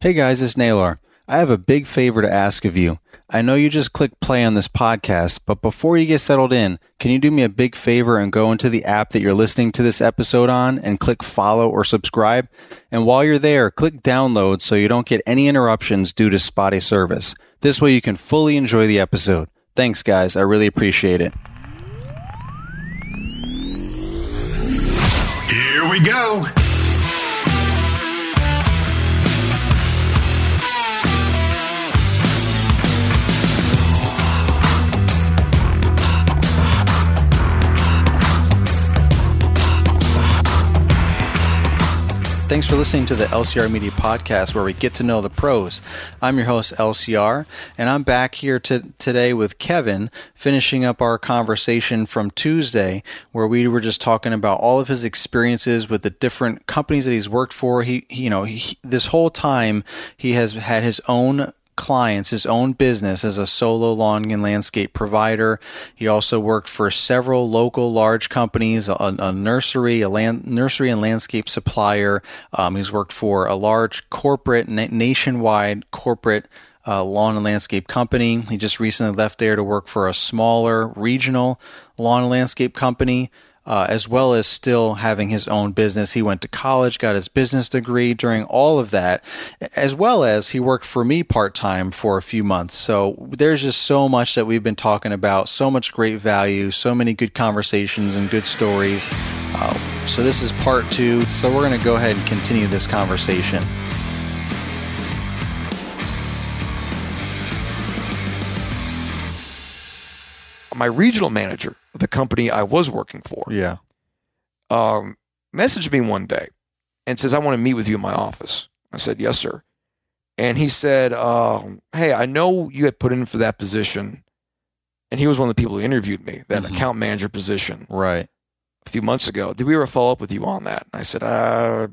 Hey guys, it's Naylor. I have a big favor to ask of you. I know you just clicked play on this podcast, but before you get settled in, can you do me a big favor and go into the app that you're listening to this episode on and click follow or subscribe? And while you're there, click download so you don't get any interruptions due to spotty service. This way you can fully enjoy the episode. Thanks, guys. I really appreciate it. Here we go. Thanks for listening to the LCR Media Podcast, where we get to know the pros. I'm your host, LCR, and I'm back here to, today with Kevin, finishing up our conversation from Tuesday, where we were just talking about all of his experiences with the different companies that he's worked for. He, you know, he, this whole time he has had his own clients, his own business as a solo lawn and landscape provider. He also worked for several local large companies, a, a nursery, a land, nursery and landscape supplier. Um, he's worked for a large corporate, na- nationwide corporate uh, lawn and landscape company. He just recently left there to work for a smaller regional lawn and landscape company uh, as well as still having his own business. He went to college, got his business degree during all of that, as well as he worked for me part time for a few months. So there's just so much that we've been talking about, so much great value, so many good conversations and good stories. Uh, so this is part two. So we're going to go ahead and continue this conversation. My regional manager the company I was working for Yeah. um, messaged me one day and says, I want to meet with you in my office. I said, Yes, sir. And he said, uh, Hey, I know you had put in for that position. And he was one of the people who interviewed me, that Mhm. account manager position Right. a few months ago. Did we ever follow up with you on that? And I said, uh,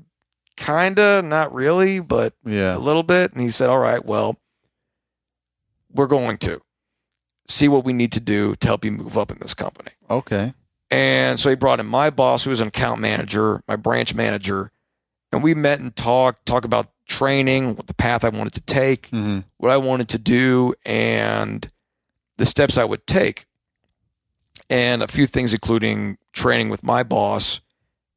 Kinda, not really, but Yeah. a little bit. And he said, All right, well, we're going to see what we need to do to help you move up in this company. Okay. And so he brought in my boss, who was an account manager, my branch manager, and we met and talked, talk about training, what the path I wanted to take, hmm what I wanted to do, and the steps I would take. And a few things, including training with my boss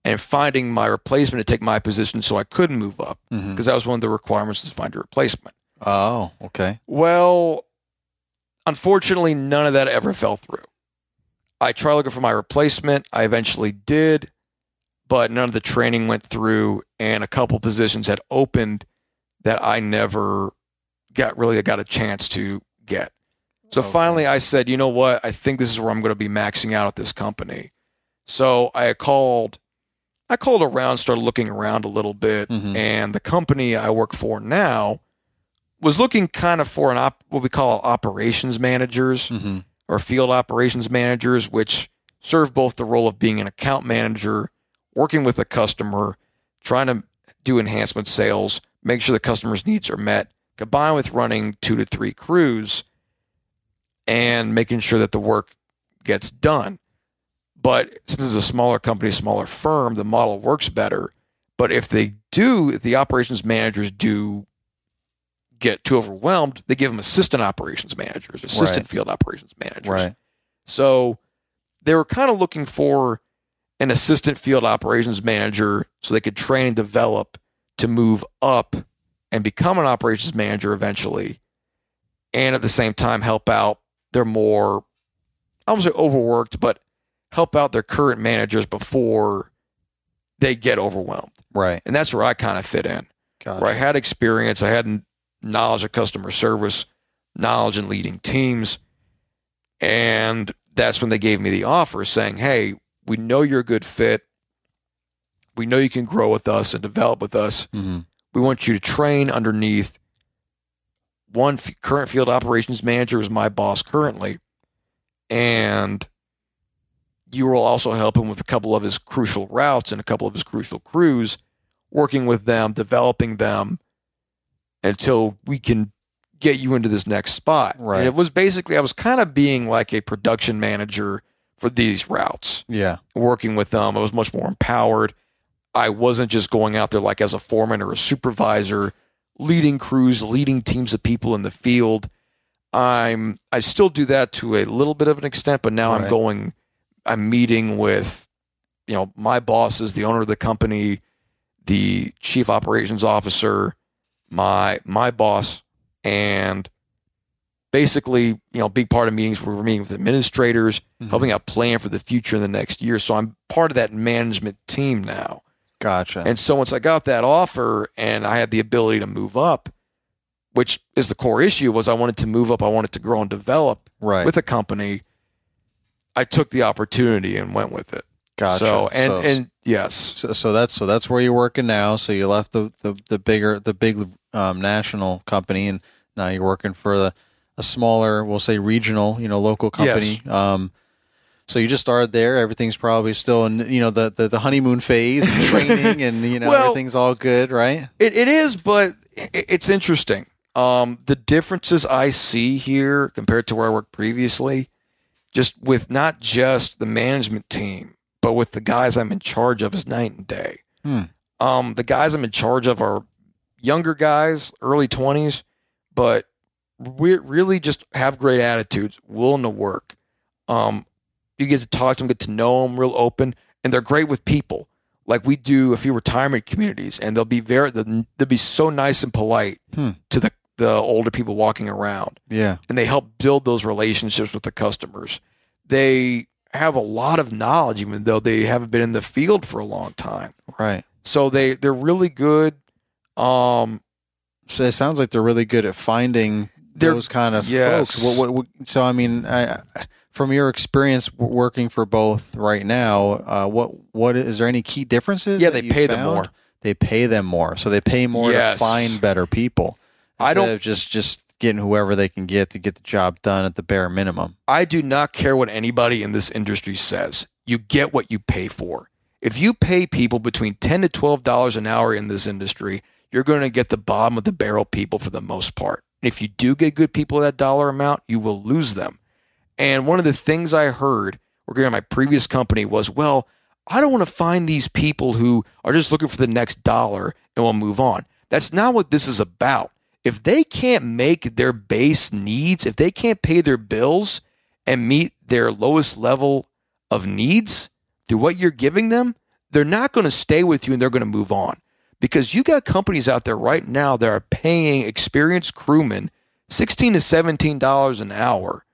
and finding my replacement to take my position so I could move up, hmm because that was one of the requirements to find a replacement. Oh, okay. Well, unfortunately, none of that ever fell through. I tried looking for my replacement. I eventually did, but none of the training went through, and a couple positions had opened that I never got really got a chance to get. So Okay. finally, I said, you know what? I think this is where I'm going to be maxing out at this company. So I called. I called around, started looking around a little bit, Mhm. and the company I work for now was looking kind of for an op, what we call operations managers hmm or field operations managers, which serve both the role of being an account manager, working with a customer, trying to do enhancement sales, make sure the customer's needs are met, combined with running two to three crews and making sure that the work gets done. But since it's a smaller company, smaller firm, the model works better. But if they do, if the operations managers do get too overwhelmed, they give them assistant operations managers, assistant Right. field operations managers. Right. So they were kind of looking for an assistant field operations manager so they could train and develop to move up and become an operations manager eventually. And at the same time, help out their more, I won't say overworked, but help out their current managers before they get overwhelmed. Right. And that's where I kind of fit in Gotcha. where I had experience, I had n- knowledge of customer service, knowledge in leading teams. And that's when they gave me the offer saying, Hey, we know you're a good fit. We know you can grow with us and develop with us. hmm We want you to train underneath one f- current field operations manager is my boss currently. And you will also help him with a couple of his crucial routes and a couple of his crucial crews, working with them, developing them until we can get you into this next spot. Right. And it was basically, I was kind of being like a production manager for these routes, Yeah. working with them. I was much more empowered. I wasn't just going out there like as a foreman or a supervisor, leading crews, leading teams of people in the field. I'm I still do that to a little bit of an extent, but now I'm going I'm meeting with you know my bosses, the owner of the company, the chief operations officer, my my boss, and basically, you know, big part of meetings where we're meeting with administrators, Mhm. helping out plan for the future in the next year. So I'm part of that management team now. Gotcha. And so once I got that offer and I had the ability to move up, which is the core issue, was I wanted to move up, I wanted to grow and develop right. with a company. I took the opportunity and went with it. gotcha. So and so, and yes, so, so that's so that's where you're working now. So you left the the, the bigger the big um, national company, and now you're working for the a smaller, we'll say regional, you know, local company. Um, so you just started there. Everything's probably still in you know the the, the honeymoon phase, and training, and you know Well- everything's all good, right? It, it is, but it, it's interesting. Um, the differences I see here compared to where I worked previously, just with not just the management team, but with the guys I'm in charge of, is night and day. Hmm. Um, the guys I'm in charge of are younger guys, early 20s, but we really just have great attitudes, willing to work. Um, you get to talk to them, get to know them, real open, and they're great with people like we do a few retirement communities, and they'll be very they'll, be so nice and polite Hmm. to the the older people walking around, Yeah. and they help build those relationships with the customers. They have a lot of knowledge, even though they haven't been in the field for a long time. Right. So they they're really good. Um, So it sounds like they're really good at finding those kind of yes. folks. What, what, what, so I mean, I, from your experience working for both right now, uh, what what is there any key differences? Yeah, they pay them more. They pay them more, so they pay more Yes. to find better people. I don't- of just just getting whoever they can get to get the job done at the bare minimum. I do not care what anybody in this industry says. You get what you pay for. If you pay people between ten to twelve dollars an hour in this industry, you're going to get the bottom of the barrel people for the most part. And if you do get good people at that dollar amount, you will lose them. And one of the things I heard working at my previous company was, well, I don't want to find these people who are just looking for the next dollar and will move on. That's not what this is about. If they can't make their base needs, if they can't pay their bills and meet their lowest level of needs through what you're giving them, they're not going to stay with you and they're going to move on. Because you got companies out there right now that are paying experienced crewmen 16 to 17 dollars an hour.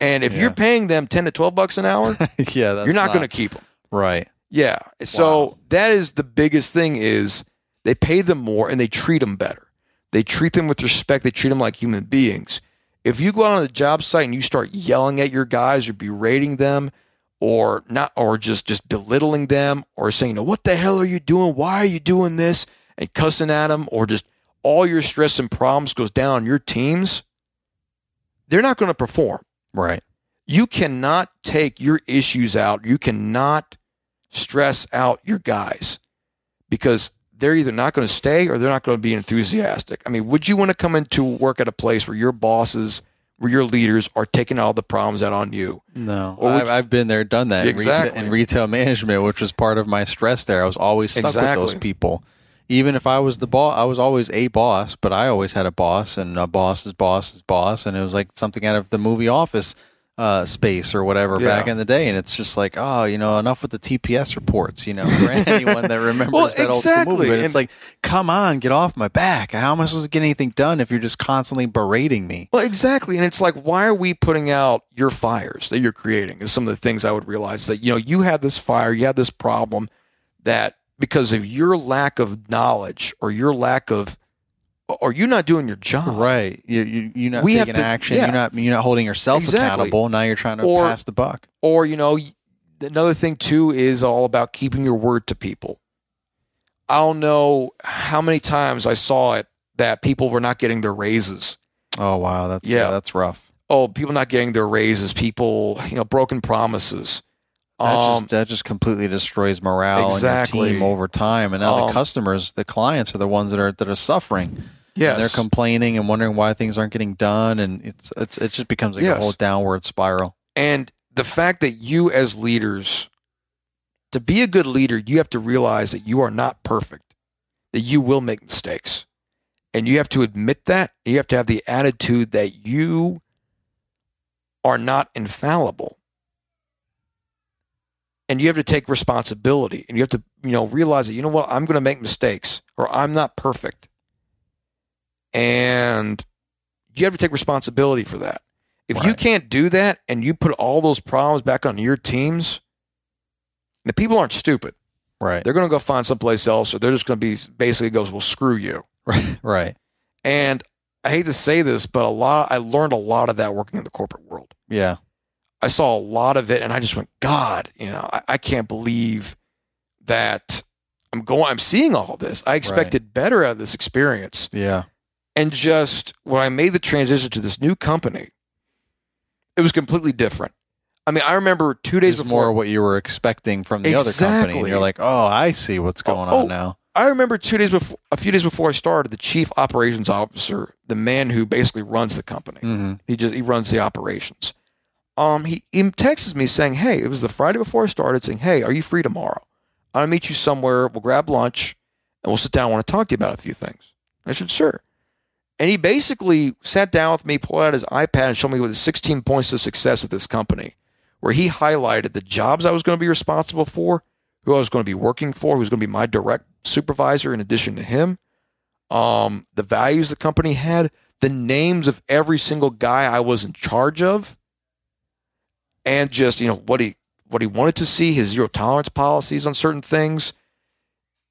And if Yeah. you're paying them 10 to 12 bucks an hour, yeah, that's you're not, going to keep them. right. Yeah. So Wow. that is the biggest thing is they pay them more and they treat them better. They treat them with respect. They treat them like human beings. If you go out on the job site and you start yelling at your guys or berating them or not or just just belittling them or saying, "No, what the hell are you doing? Why are you doing this?" and cussing at them or just all your stress and problems goes down on your teams, they're not going to perform Right. you cannot take your issues out. You cannot stress out your guys because they're either not going to stay or they're not going to be enthusiastic. I mean, would you want to come into work at a place where your bosses, where your leaders are taking all the problems out on you? No, Or I've, I've been there, done that in retail- Exactly. in retail management, which was part of my stress there. I was always stuck with those people. Even if I was the boss, I was always a boss, but I always had a boss, and a boss's boss's boss, and it was like something out of the movie Office uh, space or whatever Yeah. back in the day. And it's just like, oh, you know, enough with the TPS reports, you know, for anyone that remembers Well, that old school exactly. movie. But it's like, come on, get off my back. How am I supposed to get anything done if you're just constantly berating me? Well, exactly. And it's like, why are we putting out your fires that you're creating? Is some of the things I would realize that, you know, you had this fire, you had this problem that because of your lack of knowledge or your lack of, or you not doing your job. Right. You you you're not We taking to- action. yeah. You're not you're not holding yourself Exactly. accountable. Now you're trying to Or- pass the buck. Or, you know, another thing too is all about keeping your word to people. I don't know how many times I saw it that people were not getting their raises. Oh wow, that's Yeah. that's rough. Oh, people not getting their raises, people, you know, broken promises. That Um, just that just completely destroys morale Exactly. in your team over time. And now Um, the customers, the clients are the ones that are that are suffering. Yes. And they're complaining and wondering why things aren't getting done and it's it's it just becomes like Yes. a whole downward spiral. And the fact that you, as leaders, to be a good leader, you have to realize that you are not perfect, that you will make mistakes. And you have to admit that. You have to have the attitude that you are not infallible. And you have to take responsibility and you have to, you know, realize that, you know what, I'm going to make mistakes or I'm not perfect. And you have to take responsibility for that. If you can't do that and you put all those problems back on your teams, the people aren't stupid. Right. They're going to go find someplace else or they're just going to be basically goes, well, screw you. Right. Right. And I hate to say this, but a lot I learned a lot of that working in the corporate world. Yeah. I saw a lot of it and I just went, God, you know, I, I can't believe that I'm going I'm seeing all this. I expected better out of this experience. Yeah. And just when I made the transition to this new company, it was completely different. I mean, I remember two days before more what you were expecting from the other company. And you're like, oh, I see what's going Oh, on now. I remember two days before, a few days before I started, the chief operations officer, the man who basically runs the company, hmm he just he runs the operations. Um, he, he texts me saying, "Hey, it was the Friday before I started, saying, hey, are you free tomorrow? I'll meet you somewhere. We'll grab lunch, and we'll sit down. I want to talk to you about a few things." I said, "Sure." And he basically sat down with me, pulled out his iPad, and showed me the 16 points to success at this company, where he highlighted the jobs I was going to be responsible for, who I was going to be working for, who was going to be my direct supervisor in addition to him, um, the values the company had, the names of every single guy I was in charge of, and just you know what he what he wanted to see, his zero tolerance policies on certain things,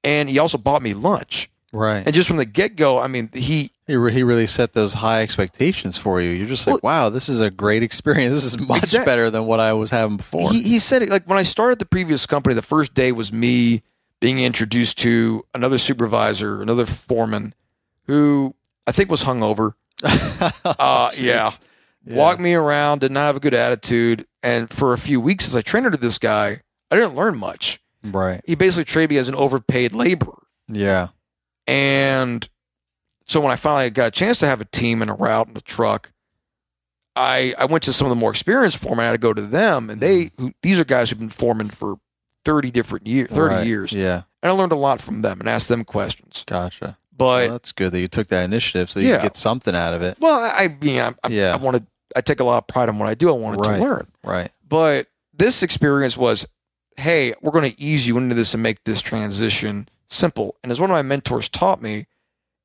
and he also bought me lunch. Right. And just from the get go, I mean, he He, re- he really set those high expectations for you. You're just like, wow, this is a great experience. This is much Exact- better than what I was having before. he, he said it like when I started the previous company, the first day was me being introduced to another supervisor, another foreman, who I think was hungover. Uh, yeah. Yeah. walked me around, did not have a good attitude. And for a few weeks, as I trained under this guy, I didn't learn much. Right. He basically treated me as an overpaid laborer. Yeah. And so when I finally got a chance to have a team and a route and a truck, I I went to some of the more experienced foremen. I had to go to them, and they mm-hmm. who, these are guys who've been foremen for thirty different years, thirty Right. years, Yeah. and I learned a lot from them and asked them questions. Gotcha. But well, that's good that you took that initiative so you Yeah. get something out of it. well, I, I mean, I, I, Yeah. I wanted I take a lot of pride in what I do. I wanted Right. to learn. Right. But this experience was, hey, we're going to ease you into this and make this transition simple. And as one of my mentors taught me,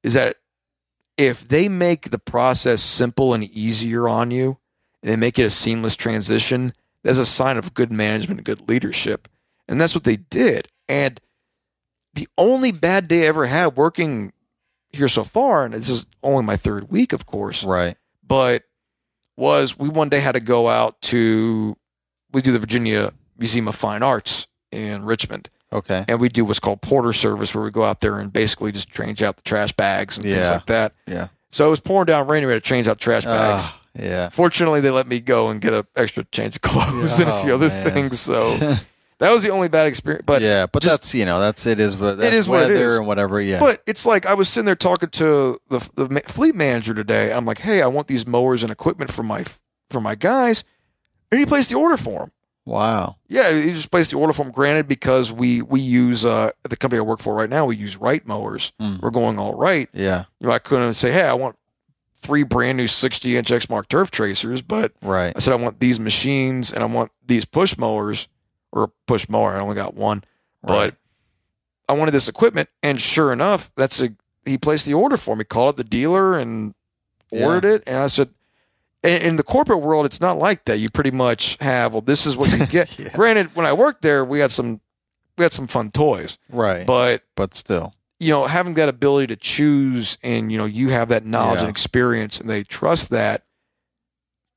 is that if they make the process simple and easier on you, and they make it a seamless transition, that's a sign of good management and good leadership. And that's what they did. And the only bad day I ever had working here so far, and this is only my third week, of course, Right. but was we one day had to go out to we do the Virginia Museum of Fine Arts in Richmond, Okay. and we do what's called porter service, where we go out there and basically just change out the trash bags and things Yeah. like that. Yeah. So it was pouring down rain, and we had to change out trash bags. Ah, yeah. Fortunately, they let me go and get an extra change of clothes and a few Oh, other man. things. So that was the only bad experience. But yeah, but just- that's you know that's it is what that's is what it weather is. and whatever. Yeah. But it's like I was sitting there talking to the, the ma- fleet manager today. And I'm like, hey, I want these mowers and equipment for my for my guys, and he placed the order for them. Wow. Yeah, he just placed the order for them. Granted, because we we use uh, the company I work for right now, we use Wright mowers. Mm. We're going all right. Yeah. You know, I couldn't say, hey, I want three brand new 60 inch Exmark Turf Tracers, but Right. I said I want these machines and I want these push mowers or a push mower. I only got one, Right. but I wanted this equipment, and sure enough, that's a he placed the order for me. Called up the dealer and Yeah. ordered it, and I said. In in the corporate world, it's not like that. You pretty much have, well, this is what you get. Yeah. Granted, when I worked there, we had some, we had some fun toys, right. But, but still. you know, having that ability to choose and, you know, you have that knowledge Yeah. and experience and they trust that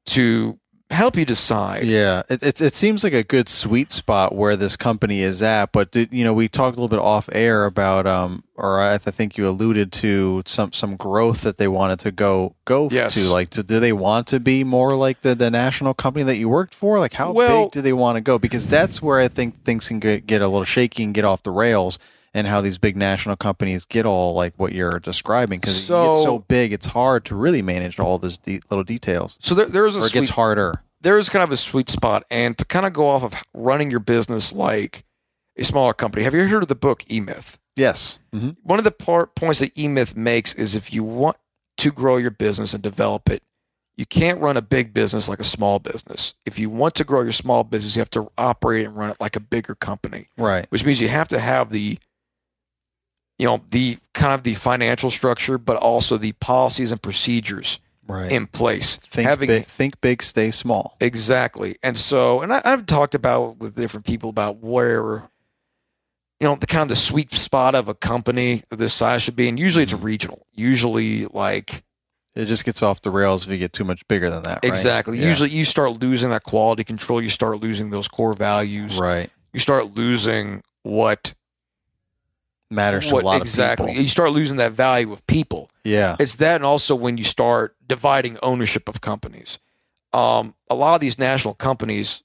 to help you decide. Yeah, it, it's it seems like a good sweet spot where this company is at. But did, you know, we talked a little bit off air about, um, or I, I think you alluded to some some growth that they wanted to go go Yes. to. Like, to, do they want to be more like the the national company that you worked for? Like, how Well- big do they want to go? Because that's where I think things can get, get a little shaky and get off the rails. And how these big national companies get all like what you're describing because you get So- so big, it's hard to really manage all those de- little details, So there, there's a or it gets sweet, harder. there is kind of a sweet spot, and to kind of go off of running your business like a smaller company. Have you heard of the book E Myth? Yes. hmm One of the part, points that E Myth makes is if you want to grow your business and develop it, you can't run a big business like a small business. If you want to grow your small business, you have to operate and run it like a bigger company, Right. which means you have to have the you know, the kind of the financial structure, but also the policies and procedures Right. in place. think Having big. Think big. Stay small. Exactly. And so, and I, I've talked about with different people about where, you know, the kind of the sweet spot of a company of this size should be. And usually it's mm-hmm. regional. Usually, like, It just gets off the rails if you get too much bigger than that. Right? exactly. Yeah. Usually you start losing that quality control. You start losing those core values. Right. You start losing what, Matters to what a lot exactly. of people. You start losing that value of people. Yeah. It's that, and also when you start dividing ownership of companies. Um, a lot of these national companies,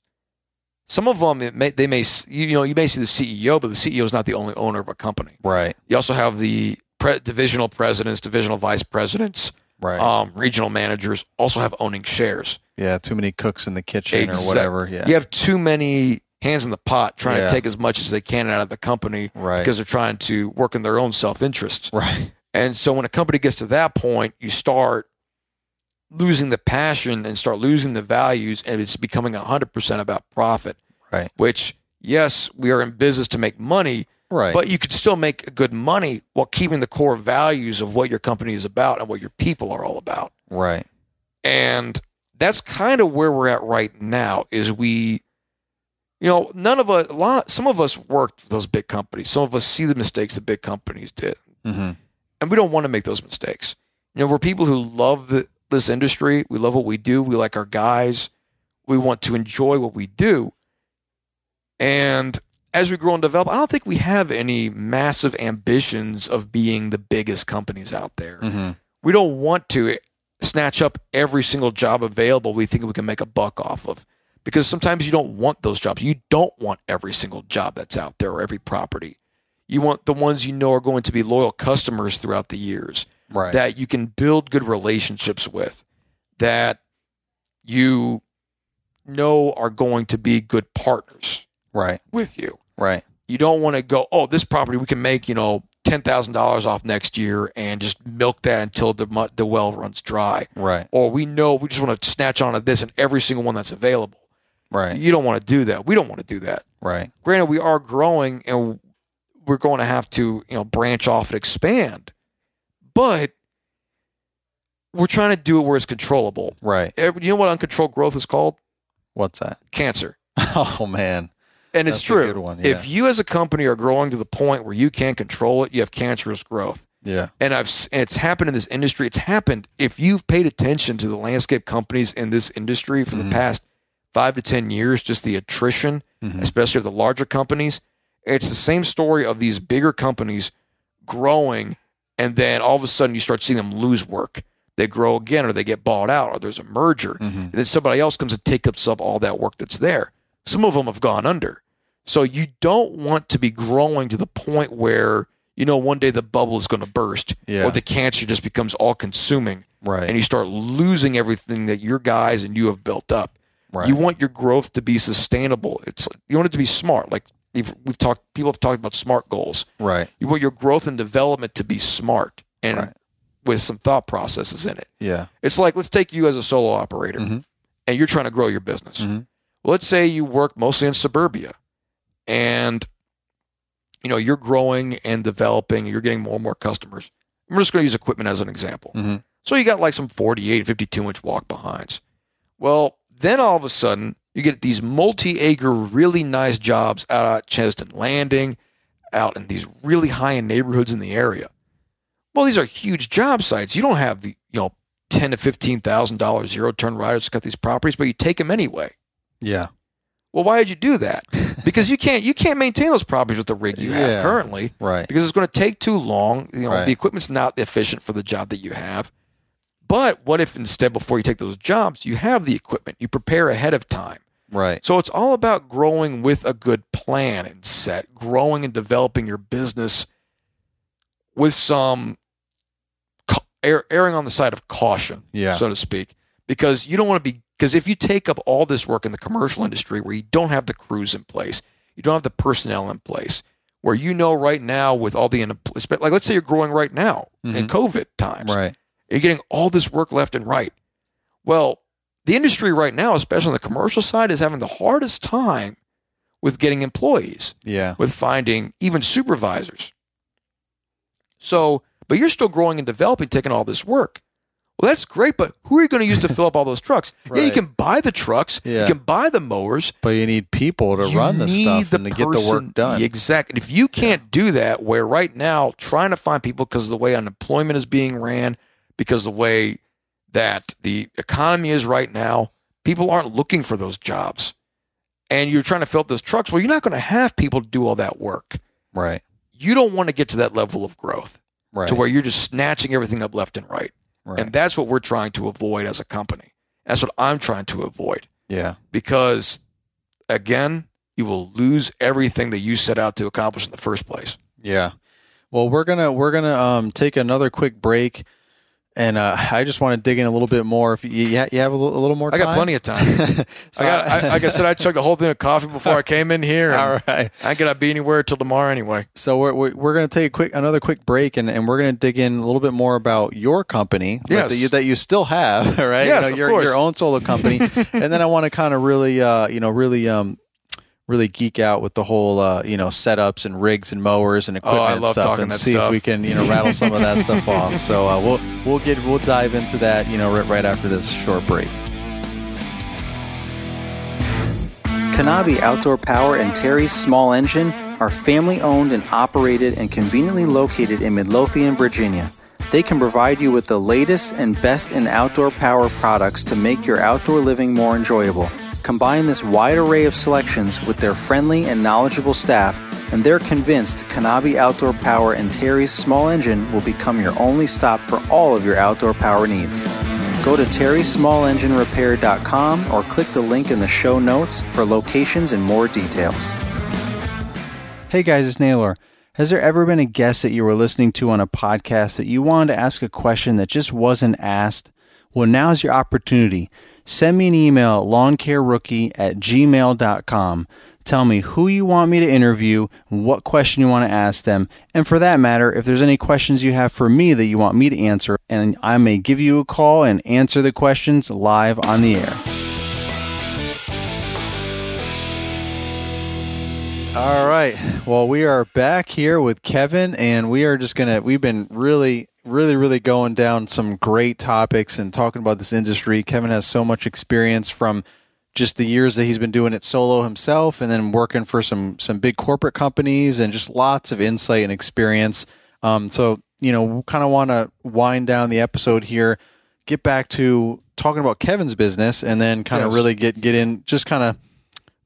some of them, it may, they may, you know, you may see the CEO, but the CEO is not the only owner of a company. Right. You also have the pre- divisional presidents, divisional vice presidents, Right. um, regional managers also have owning shares. yeah. Too many cooks in the kitchen Exact- or whatever. Yeah. You have too many hands in the pot trying Yeah. to take as much as they can out of the company Right. because they're trying to work in their own self interests. right. And so when a company gets to that point, you start losing the passion and start losing the values, and it's becoming 100% about profit, Right. which, yes, we are in business to make money, Right. but you could still make good money while keeping the core values of what your company is about and what your people are all about. right. And that's kind of where we're at right now is we you know none of us a lot some of us worked for those big companies some of us see the mistakes that big companies did hmm and we don't want to make those mistakes. You know, we're people who love the, this industry. We love what we do. We like our guys. We want to enjoy what we do. And as we grow and develop, I don't think we have any massive ambitions of being the biggest companies out there. hmm We don't want to snatch up every single job available we think we can make a buck off of. Because sometimes you don't want those jobs. You don't want every single job that's out there or every property. You want the ones you know are going to be loyal customers throughout the years Right. that you can build good relationships with, that you know are going to be good partners right. with you. Right. You don't want to go, oh, this property we can make, you know, ten thousand dollars off next year and just milk that until the the well runs dry. Right. Or we know we just want to snatch onto this and every single one that's available. Right. You don't want to do that. We don't want to do that. Right. Granted, we are growing and we're going to have to, you know, branch off and expand, but we're trying to do it where it's controllable. Right. Every- You know what uncontrolled growth is called? What's that? Cancer. Oh man. And it's That's a true. one, If you as a company are growing to the point where you can't control it, you have cancerous growth. Yeah. And I've and it's happened in this industry. It's happened if you've paid attention to the landscape companies in this industry for Mhm. the past five to ten years, just the attrition, Mhm. especially of the larger companies. It's the same story of these bigger companies growing, and then all of a sudden you start seeing them lose work. They grow again, or they get bought out, or there's a merger, Mhm. and then somebody else comes and takes up some all that work that's there. Some of them have gone under. So you don't want to be growing to the point where you know one day the bubble is going to burst, Yeah. or the cancer just becomes all consuming, Right. and you start losing everything that your guys and you have built up. Right. You want your growth to be sustainable. It's you want it to be smart. Like we've, we've talked, people have talked about smart goals. right. You want your growth and development to be smart and Right. with some thought processes in it. Yeah. It's like let's take you as a solo operator, Mhm. and you're trying to grow your business. Mhm. Well, let's say you work mostly in suburbia, and you know you're growing and developing. You're getting more and more customers. I'm just going to use equipment as an example. Mhm. So you got like some 48, 52 inch walk behinds. Well, then all of a sudden you get these multi-acre, really nice jobs out at Chesdin Landing, out in these really high-end neighborhoods in the area. Well, these are huge job sites. You don't have the you know ten to fifteen thousand dollars zero turn riders to cut these properties, but you take them anyway. Yeah. Well, why did you do that? Because you can't you can't maintain those properties with the rig you have Yeah. currently Right. because it's going to take too long. You know, Right. the equipment's not efficient for the job that you have. But what if instead, before you take those jobs, you have the equipment, you prepare ahead of time? Right. So it's all about growing with a good plan and set, growing and developing your business with some erring on the side of caution, Yeah. so to speak, because you don't want to be because if you take up all this work in the commercial industry where you don't have the crews in place, You don't have the personnel in place where you know right now with all the like let's say you're growing right now in mm-hmm. COVID times. Right. You're getting all this work left and right. Well, the industry right now, especially on the commercial side, is having the hardest time with getting employees, Yeah. with finding even supervisors. So, but you're still growing and developing, taking all this work. Well, that's great, but who are you going to use to fill up all those trucks? Yeah, you can buy the trucks, Yeah. you can buy the mowers, But you need people to you run the stuff the and to get the work done. Exactly. If you can't do that, where right now trying to find people because of the way unemployment is being ran, because the way that the economy is right now, people aren't looking for those jobs. And you're trying to fill up those trucks. Well, you're not going to have people to do all that work. Right. You don't want to get to that level of growth Right. to where you're just snatching everything up left and right. right. And that's what we're trying to avoid as a company. That's what I'm trying to avoid yeah. because again, you will lose everything that you set out to accomplish in the first place. Yeah. Well, we're gonna we're gonna um, take another quick break, and uh, I just want to dig in a little bit more. If you, you have a little, a little more, time? I got plenty of time. So I got, I, like I said, I chugged the whole thing of coffee before I came in here. All right. I gonna be anywhere till tomorrow anyway. So we're we're, we're going to take a quick another quick break, and, and we're going to dig in a little bit more about your company Yes. that, you, that you still have, right? Yes, you know, of your course. your own solo company, and then I want to kind of really, uh, you know, really um. Really geek out with the whole, uh, you know, setups and rigs and mowers and equipment Oh, I and love stuff, talking and that see if we can, you know, rattle some of that stuff off. So uh, we'll we'll get we'll dive into that, you know, right, right after this short break. Kanabi Outdoor Power and Terry's Small Engine are family owned and operated and conveniently located in Midlothian, Virginia. They can provide you with the latest and best in outdoor power products to make your outdoor living more enjoyable. Combine this wide array of selections with their friendly and knowledgeable staff, and they're convinced Kanabi Outdoor Power and Terry's Small Engine will become your only stop for all of your outdoor power needs. Go to terrysmallenginerepair.com or click the link in the show notes for locations and more details. Hey guys, it's Naylor. Has there ever been a guest that you were listening to on a podcast that you wanted to ask a question that just wasn't asked? Well, now's your opportunity. Send me an email at lawncarerookie at gmail.com. Tell me who you want me to interview, what question you want to ask them, and for that matter, if there's any questions you have for me that you want me to answer, and I may give you a call and answer the questions live on the air. All right. Well, we are back here with Kevin, and we are just gonna. We've been really, really, really going down some great topics and talking about this industry. Kevin has so much experience from just the years that he's been doing it solo himself, and then working for some some big corporate companies, and just lots of insight and experience. Um, so you know, kind of want to wind down the episode here, get back to talking about Kevin's business, and then kind of Yes. really get get in, just kind of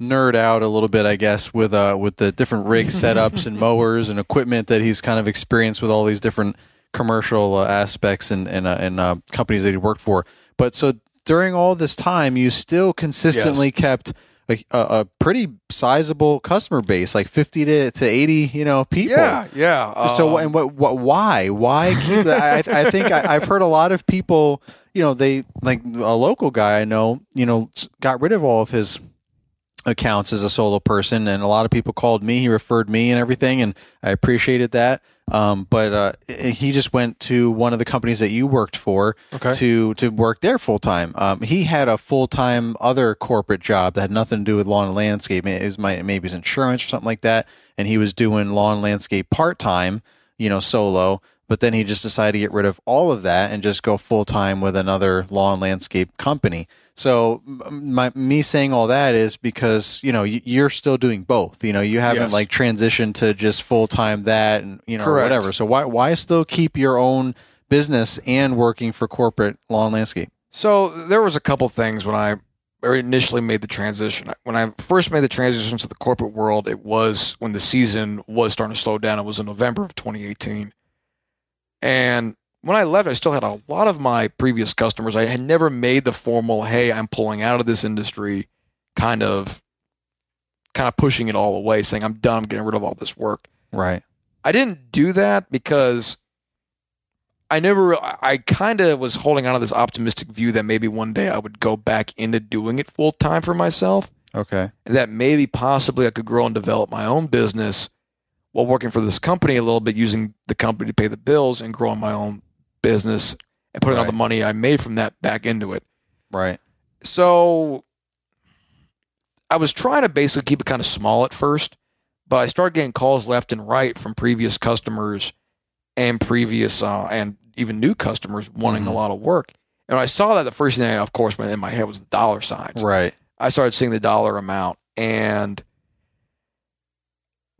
nerd out a little bit, I guess, with uh with the different rig setups and mowers and equipment that he's kind of experienced with all these different commercial uh, aspects and and, uh, and uh, companies that he worked for. But so during all this time, you still consistently kept a, a, a pretty sizable customer base, like fifty to, to eighty, you know, people. Yeah, yeah. So um, and what, what why why keep that? I, I think I, I've heard a lot of people. You know, they like a local guy I know. You know, got rid of all of his accounts as a solo person, and a lot of people called me. He referred me and everything, and I appreciated that. Um, but uh, he just went to one of the companies that you worked for Okay. to to work there full time. Um, he had a full time other corporate job that had nothing to do with lawn and landscape. It was my, maybe his insurance or something like that, and he was doing lawn and landscape part time, you know, solo. But then he just decided to get rid of all of that and just go full time with another lawn and landscape company. So my me saying all that is because you know you're still doing both. You know you haven't Yes. like transitioned to just full time that and you know or Correct. whatever. So why why still keep your own business and working for corporate lawn and landscape? So there was a couple things when I er, initially made the transition. When I first made the transition to the corporate world, it was when the season was starting to slow down. It was in November of 2018. And when I left, I still had a lot of my previous customers. I had never made the formal, "Hey, I'm pulling out of this industry," kind of, kind of pushing it all away, saying, "I'm done. I'm getting rid of all this work." Right. I didn't do that because I never, I kind of was holding on to this optimistic view that maybe one day I would go back into doing it full time for myself. Okay. that maybe possibly I could grow and develop my own business while working for this company a little bit, using the company to pay the bills and growing my own business and putting all the money I made from that back into it. Right. So I was trying to basically keep it kind of small at first, but I started getting calls left and right from previous customers and previous uh, and even new customers wanting Mhm. a lot of work. And when I saw that, the first thing, of course, went in my head was the dollar signs. Right. I started seeing the dollar amount, and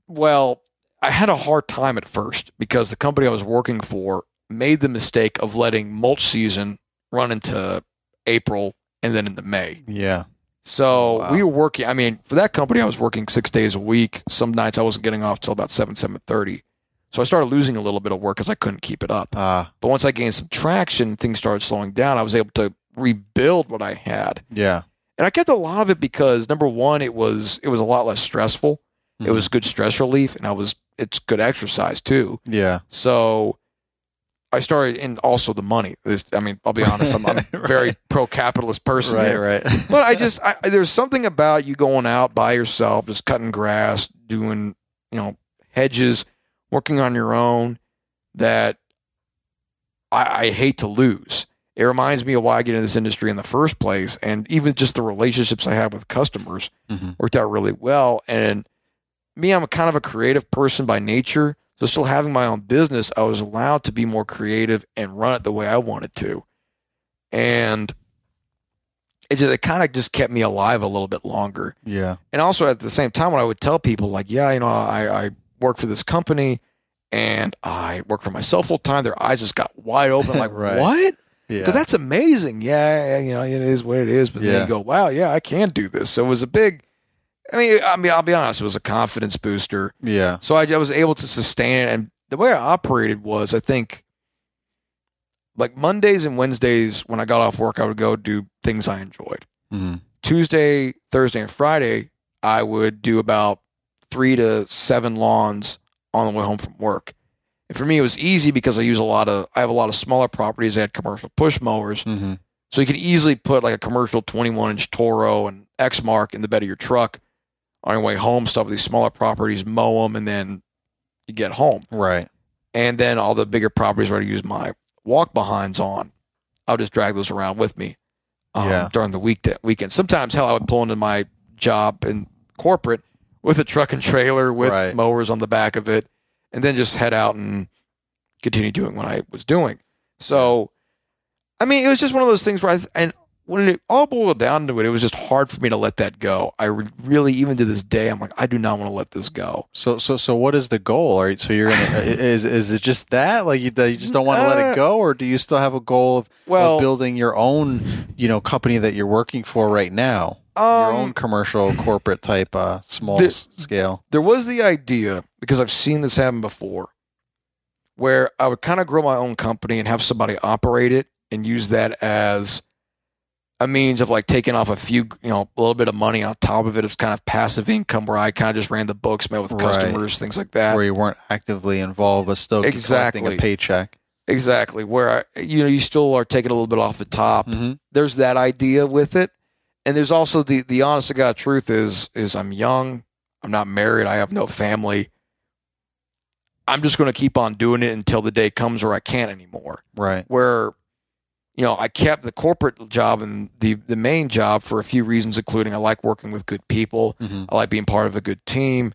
well, I had a hard time at first because the company I was working for made the mistake of letting mulch season run into April and then into May. Yeah. So Wow. we were working. I mean, for that company, I was working six days a week. Some nights I wasn't getting off till about seven, seven thirty. So I started losing a little bit of work because I couldn't keep it up. Ah. But once I gained some traction, things started slowing down. I was able to rebuild what I had, yeah. and I kept a lot of it because number one, it was it was a lot less stressful. It Mhm. was good stress relief, and I was it's good exercise too. Yeah. So I started, and also the money. This- I mean, I'll be honest, I'm, I'm a Right. very pro capitalist person. Right. here Right. but I just I, there's something about you going out by yourself, just cutting grass, doing you know hedges, working on your own that I, I hate to lose. It reminds me of why I get into this industry in the first place, and even just the relationships I have with customers Mhm. worked out really well. And me, I'm a kind of a creative person by nature. So still having my own business, I was allowed to be more creative and run it the way I wanted to. And it just it kind of just kept me alive a little bit longer. Yeah. And also at the same time when I would tell people like, yeah, you know, I, I work for this company and I work for myself full time, their eyes just got wide open like, Right. what? Yeah. That's amazing. Yeah, you know, it is what it is. But then Yeah. you go, wow, yeah, I can do this. So it was a big. I mean, I mean, I'll be honest, it was a confidence booster. yeah. So I, I was able to sustain it, and the way I operated was, I think, like Mondays and Wednesdays when I got off work, I would go do things I enjoyed. Mhm. Tuesday, Thursday, and Friday, I would do about three to seven lawns on the way home from work. And for me, it was easy because I use a lot of, I have a lot of smaller properties. I had commercial push mowers. Mhm. So you could easily put like a commercial 21 inch Toro and Exmark in the bed of your truck on your way home, stop at these smaller properties, mow them, and then you get home. Right. And then all the bigger properties where I use my walk behinds on, I'll just drag those around with me um, Yeah. during the week weekend. Sometimes, hell, I would pull into my job in corporate with a truck and trailer with Right. mowers on the back of it, and then just head out and continue doing what I was doing. So, I mean, it was just one of those things where I, and when it all boiled down to it, it was just hard for me to let that go. I really, even to this day, I'm like, I do not want to let this go. So so so what is the goal? Are you, so you're gonna is is it just that like you, that you just don't want to let Uh, it go, or do you still have a goal of, Well, of building your own you know company that you're working for right now? your um, own commercial corporate type uh small scale. there was the idea because I've seen this happen before, where I would kind of grow my own company and have somebody operate it and use that as a means of like taking off a few, you know, a little bit of money on top of it as kind of passive income where I kind of just ran the books, met with Right. customers, things like that. where you weren't actively involved but still collecting Exactly. a paycheck. Exactly. Where I, you know, you still are taking a little bit off the top. Mm-hmm. There's that idea with it. And there's also the the honest to God truth is is I'm young, I'm not married, I have no family. I'm just going to keep on doing it until the day comes where I can't anymore. Right. Where you know, I kept the corporate job and the the main job for a few reasons including I like working with good people. Mm-hmm. I like being part of a good team.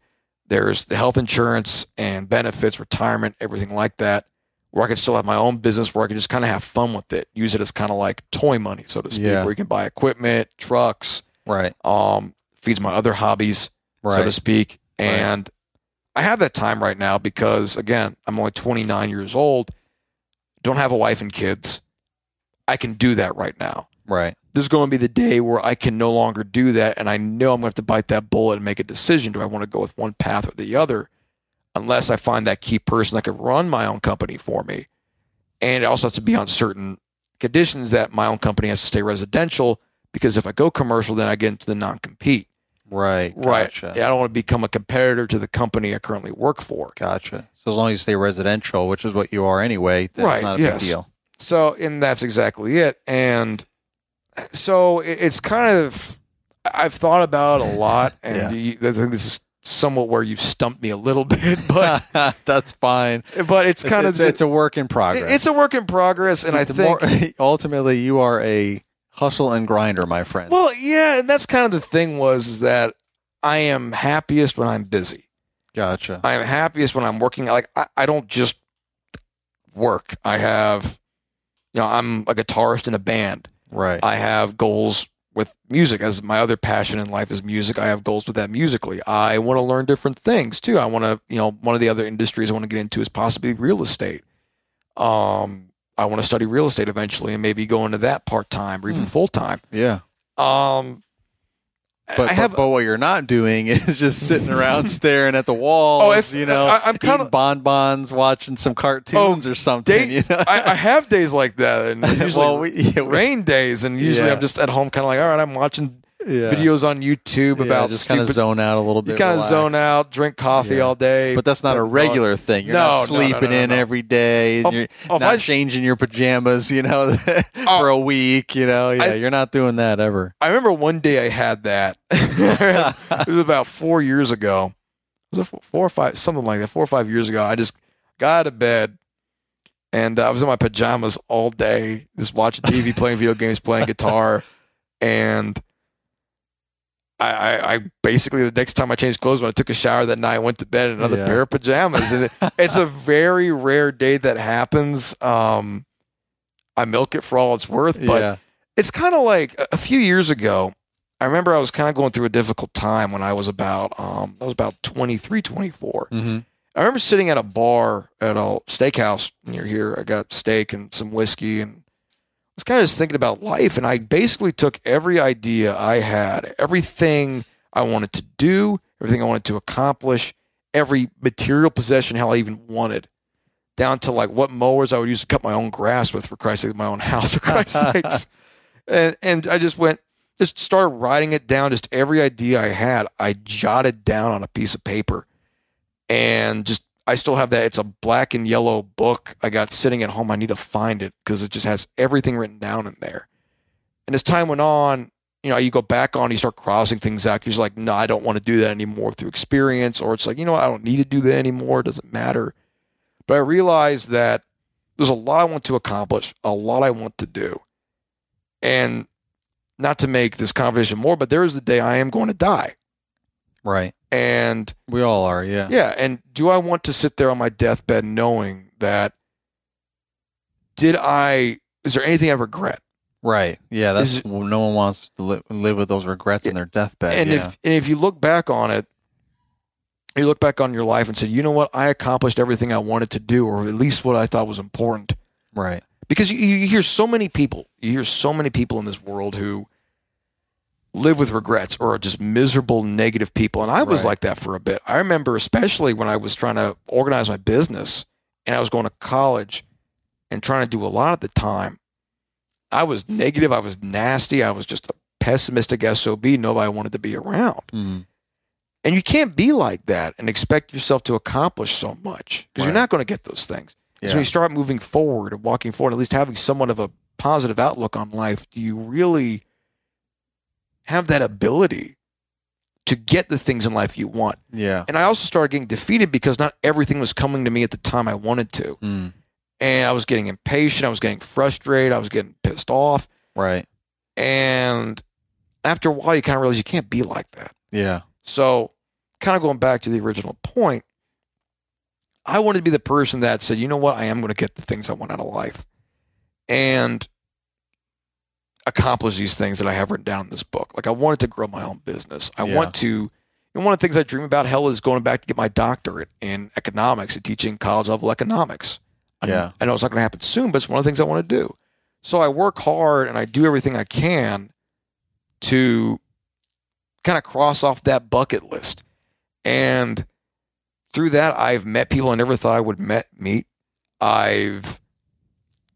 There's the health insurance and benefits, retirement, everything like that. Where I can still have my own business where I can just kind of have fun with it, use it as kind of like toy money, so to speak, Yeah. where you can buy equipment, trucks, Right. um, feeds my other hobbies, so to Right. speak. Right. And I have that time right now because again, I'm only 29 years old, don't have a wife and kids. I can do that right now Right. there's going to be the day where I can no longer do that. And I know I'm going to have to bite that bullet and make a decision. Do I want to go with one path or the other? Unless I find that key person that could run my own company for me. And it also has to be on certain conditions that my own company has to stay residential because if I go commercial, then I get into the non compete. Right. Right. Gotcha. Yeah, I don't want to become a competitor to the company I currently work for. Gotcha. So as long as you stay residential, which is what you are anyway, that's Right, not a yes. big deal. So, and that's exactly it. And so it's kind of, I've thought about it a lot, and Yeah. you, I think this is somewhat where you've stumped me a little bit, but That's fine. but it's kind it's, of it's a work in progress. it's a work in progress, and I think more- ultimately you are a hustle and grinder, my friend. well, yeah, and that's kind of the thing was is that I am happiest when I'm busy. gotcha. I am happiest when I'm working. Like I, I don't just work. I have, you know, I'm a guitarist in a band. Right. I have goals with music as my other passion in life is music. I have goals with that musically. I want to learn different things too. I want to, you know, one of the other industries I want to get into is possibly real estate. Um, I want to study real estate eventually and maybe go into that part time or even Hmm. full time. yeah. Um, But, have but, but what you're not doing is just sitting around staring at the walls. Oh, you know, I- I'm kinda- eating bonbons, watching some cartoons oh, or something. day, you know? I, I have days like that, and usually well, we, yeah, we- rain days, and usually Yeah. I'm just at home, kind of like, all right, I'm watching yeah. videos on YouTube Yeah, about just kind of zone out a little bit. You kind of zone out, drink coffee Yeah. all day. But that's not a regular thing. You're No, not no, no, sleeping no, no, in every day. Oh, you're oh, not I- changing your pajamas, you know, for a week. You know, yeah, I- you're not doing that ever. I remember one day I had that. it was about four years ago. Was it four- four or five, something like that? Four or five years ago. I just got out of bed and uh, I was in my pajamas all day, just watching TV, playing video games, playing guitar, and I, I, I basically the next time I changed clothes when I took a shower that night, I went to bed in another Yeah. pair of pajamas, and it, it's a very rare day that happens. Um, I milk it for all it's worth, but yeah, it's kind of like a- few years ago i remember i was kind of going through a difficult time when i was about um i was about 23 24 hmm i remember sitting at a bar at a steakhouse near here. I got steak and some whiskey and was kind of just thinking about life and i basically took every idea i had everything i wanted to do everything i wanted to accomplish every material possession hell i even wanted down to like what mowers i would use to cut my own grass with for christ's sake my own house for christ's sakes and and I just went just started writing it down. Just every idea I had, I jotted down on a piece of paper, and just I still have that. It's a black and yellow book I got sitting at home. I need to find it because it just has everything written down in there. And as time went on, you know, you go back on, you start crossing things out. You're like, no, I don't want to do that anymore through experience, or it's like, you know, I don't need to do that anymore. It doesn't matter. But I realized that there's a lot I want to accomplish, a lot I want to do. And not to make this conversation more, but there is the day I am going to die. right. And We all are. Yeah, yeah, and do I want to sit there on my deathbed knowing that did I is there anything I regret? right. Yeah, that's no one wants to live, live with those regrets in their deathbed. and yeah. if and if you look back on it, you look back on your life and say, you know what, I accomplished everything I wanted to do, or at least what I thought was important. right. because you, you hear so many people you hear so many people in this world who live with regrets or are just miserable negative people. And i was Right. like that for a bit. I remember especially when i was trying to organize my business and i was going to college and trying to do a lot at the time. I was negative. I was nasty. I was just a pessimistic sob nobody wanted to be around. Mhm. and you can't be like that and expect yourself to accomplish so much because you're not going to get those things. So Yeah. when you start moving forward and walking forward, at least having somewhat of a positive outlook on life, do you really have that ability to get the things in life you want? yeah. And I also started getting defeated because not everything was coming to me at the time I wanted to. Mm. And I was getting impatient, I was getting frustrated, I was getting pissed off. Right. And after a while, you kind of realize you can't be like that. Yeah. So, kind of going back to the original point, I wanted to be the person that said, you know what, I am going to get the things I want out of life and accomplish these things that I have written down in this book. Like, I wanted to grow my own business. I Yeah. want to, and one of the things I dream about, hell, is going back to get my doctorate in economics and teaching college level economics. I- Yeah. I know it's not going to happen soon, but it's one of the things I want to do. So I work hard and I do everything I can to kind of cross off that bucket list. And through that, I've met people I never thought I would met meet. I've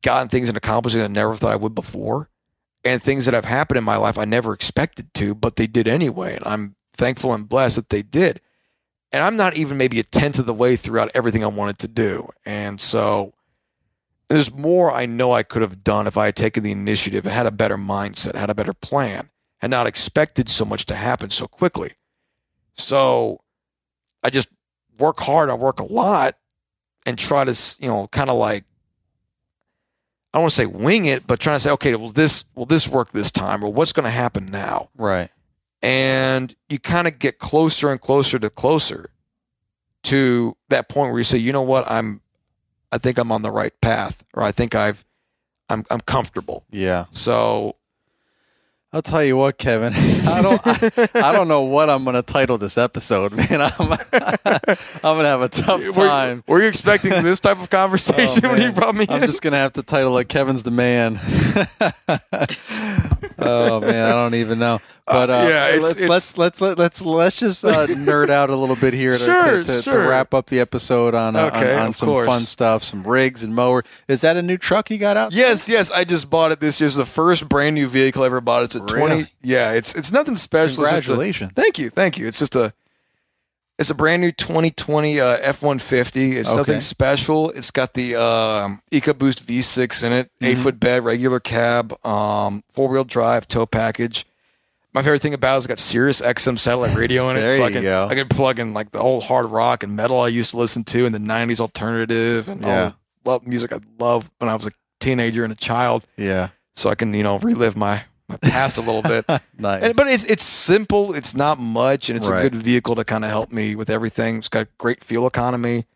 gotten things and accomplished that I never thought I would before. And things that have happened in my life I never expected to, but they did anyway. And I'm thankful and blessed that they did. And I'm not even maybe a tenth of the way throughout everything I wanted to do. And so there's more I know I could have done if I had taken the initiative and had a better mindset, had a better plan, had not expected so much to happen so quickly. So I just work hard. I work a lot and try to, you know, kind of like I don't want to say wing it, but trying to say, okay, will this will this work this time, or what's going to happen now? Right. And you kind of get closer and closer to closer to that point where you say, you know what, I'm, I think I'm on the right path, or I think I've, I'm, I'm comfortable. Yeah. So I'll tell you what, Kevin. I don't. I, I don't know what I'm going to title this episode, man. I'm. I'm going to have a tough Were, time. were you expecting this type of conversation Oh, when you brought me I'm in? just gonna have to title it "Kevin's the Man." oh man, I don't even know. But uh, yeah, it's- let's, it's- let's let's let, let's let's just uh, nerd out a little bit here to, Sure, to, to, to wrap up the episode on uh, Okay, on, on some course. fun stuff, some rigs and mower. Is that a new truck you got out? Yes, yes. I just bought it this year. It's the first brand new vehicle I ever bought. It's a Really? twenty. Yeah, it's it's nothing special. Just a- Congratulations. thank you, thank you. It's just a it's a brand new 2020 uh, F150. It's Okay. nothing special. It's got the um, EcoBoost V6 in it, Mm-hmm. eight foot bed, regular cab, um, four wheel drive, tow package. My favorite thing about it is it's got Sirius XM satellite radio in it, There so I you can go. I can plug in like the old hard rock and metal I used to listen to, and the '90s alternative, and Yeah. all love music I loved when I was a teenager and a child Yeah. so I can you know relive my my past a little bit. Nice. And, but it's it's simple. It's not much, and it's Right. a good vehicle to kind of help me with everything. It's got great fuel economy.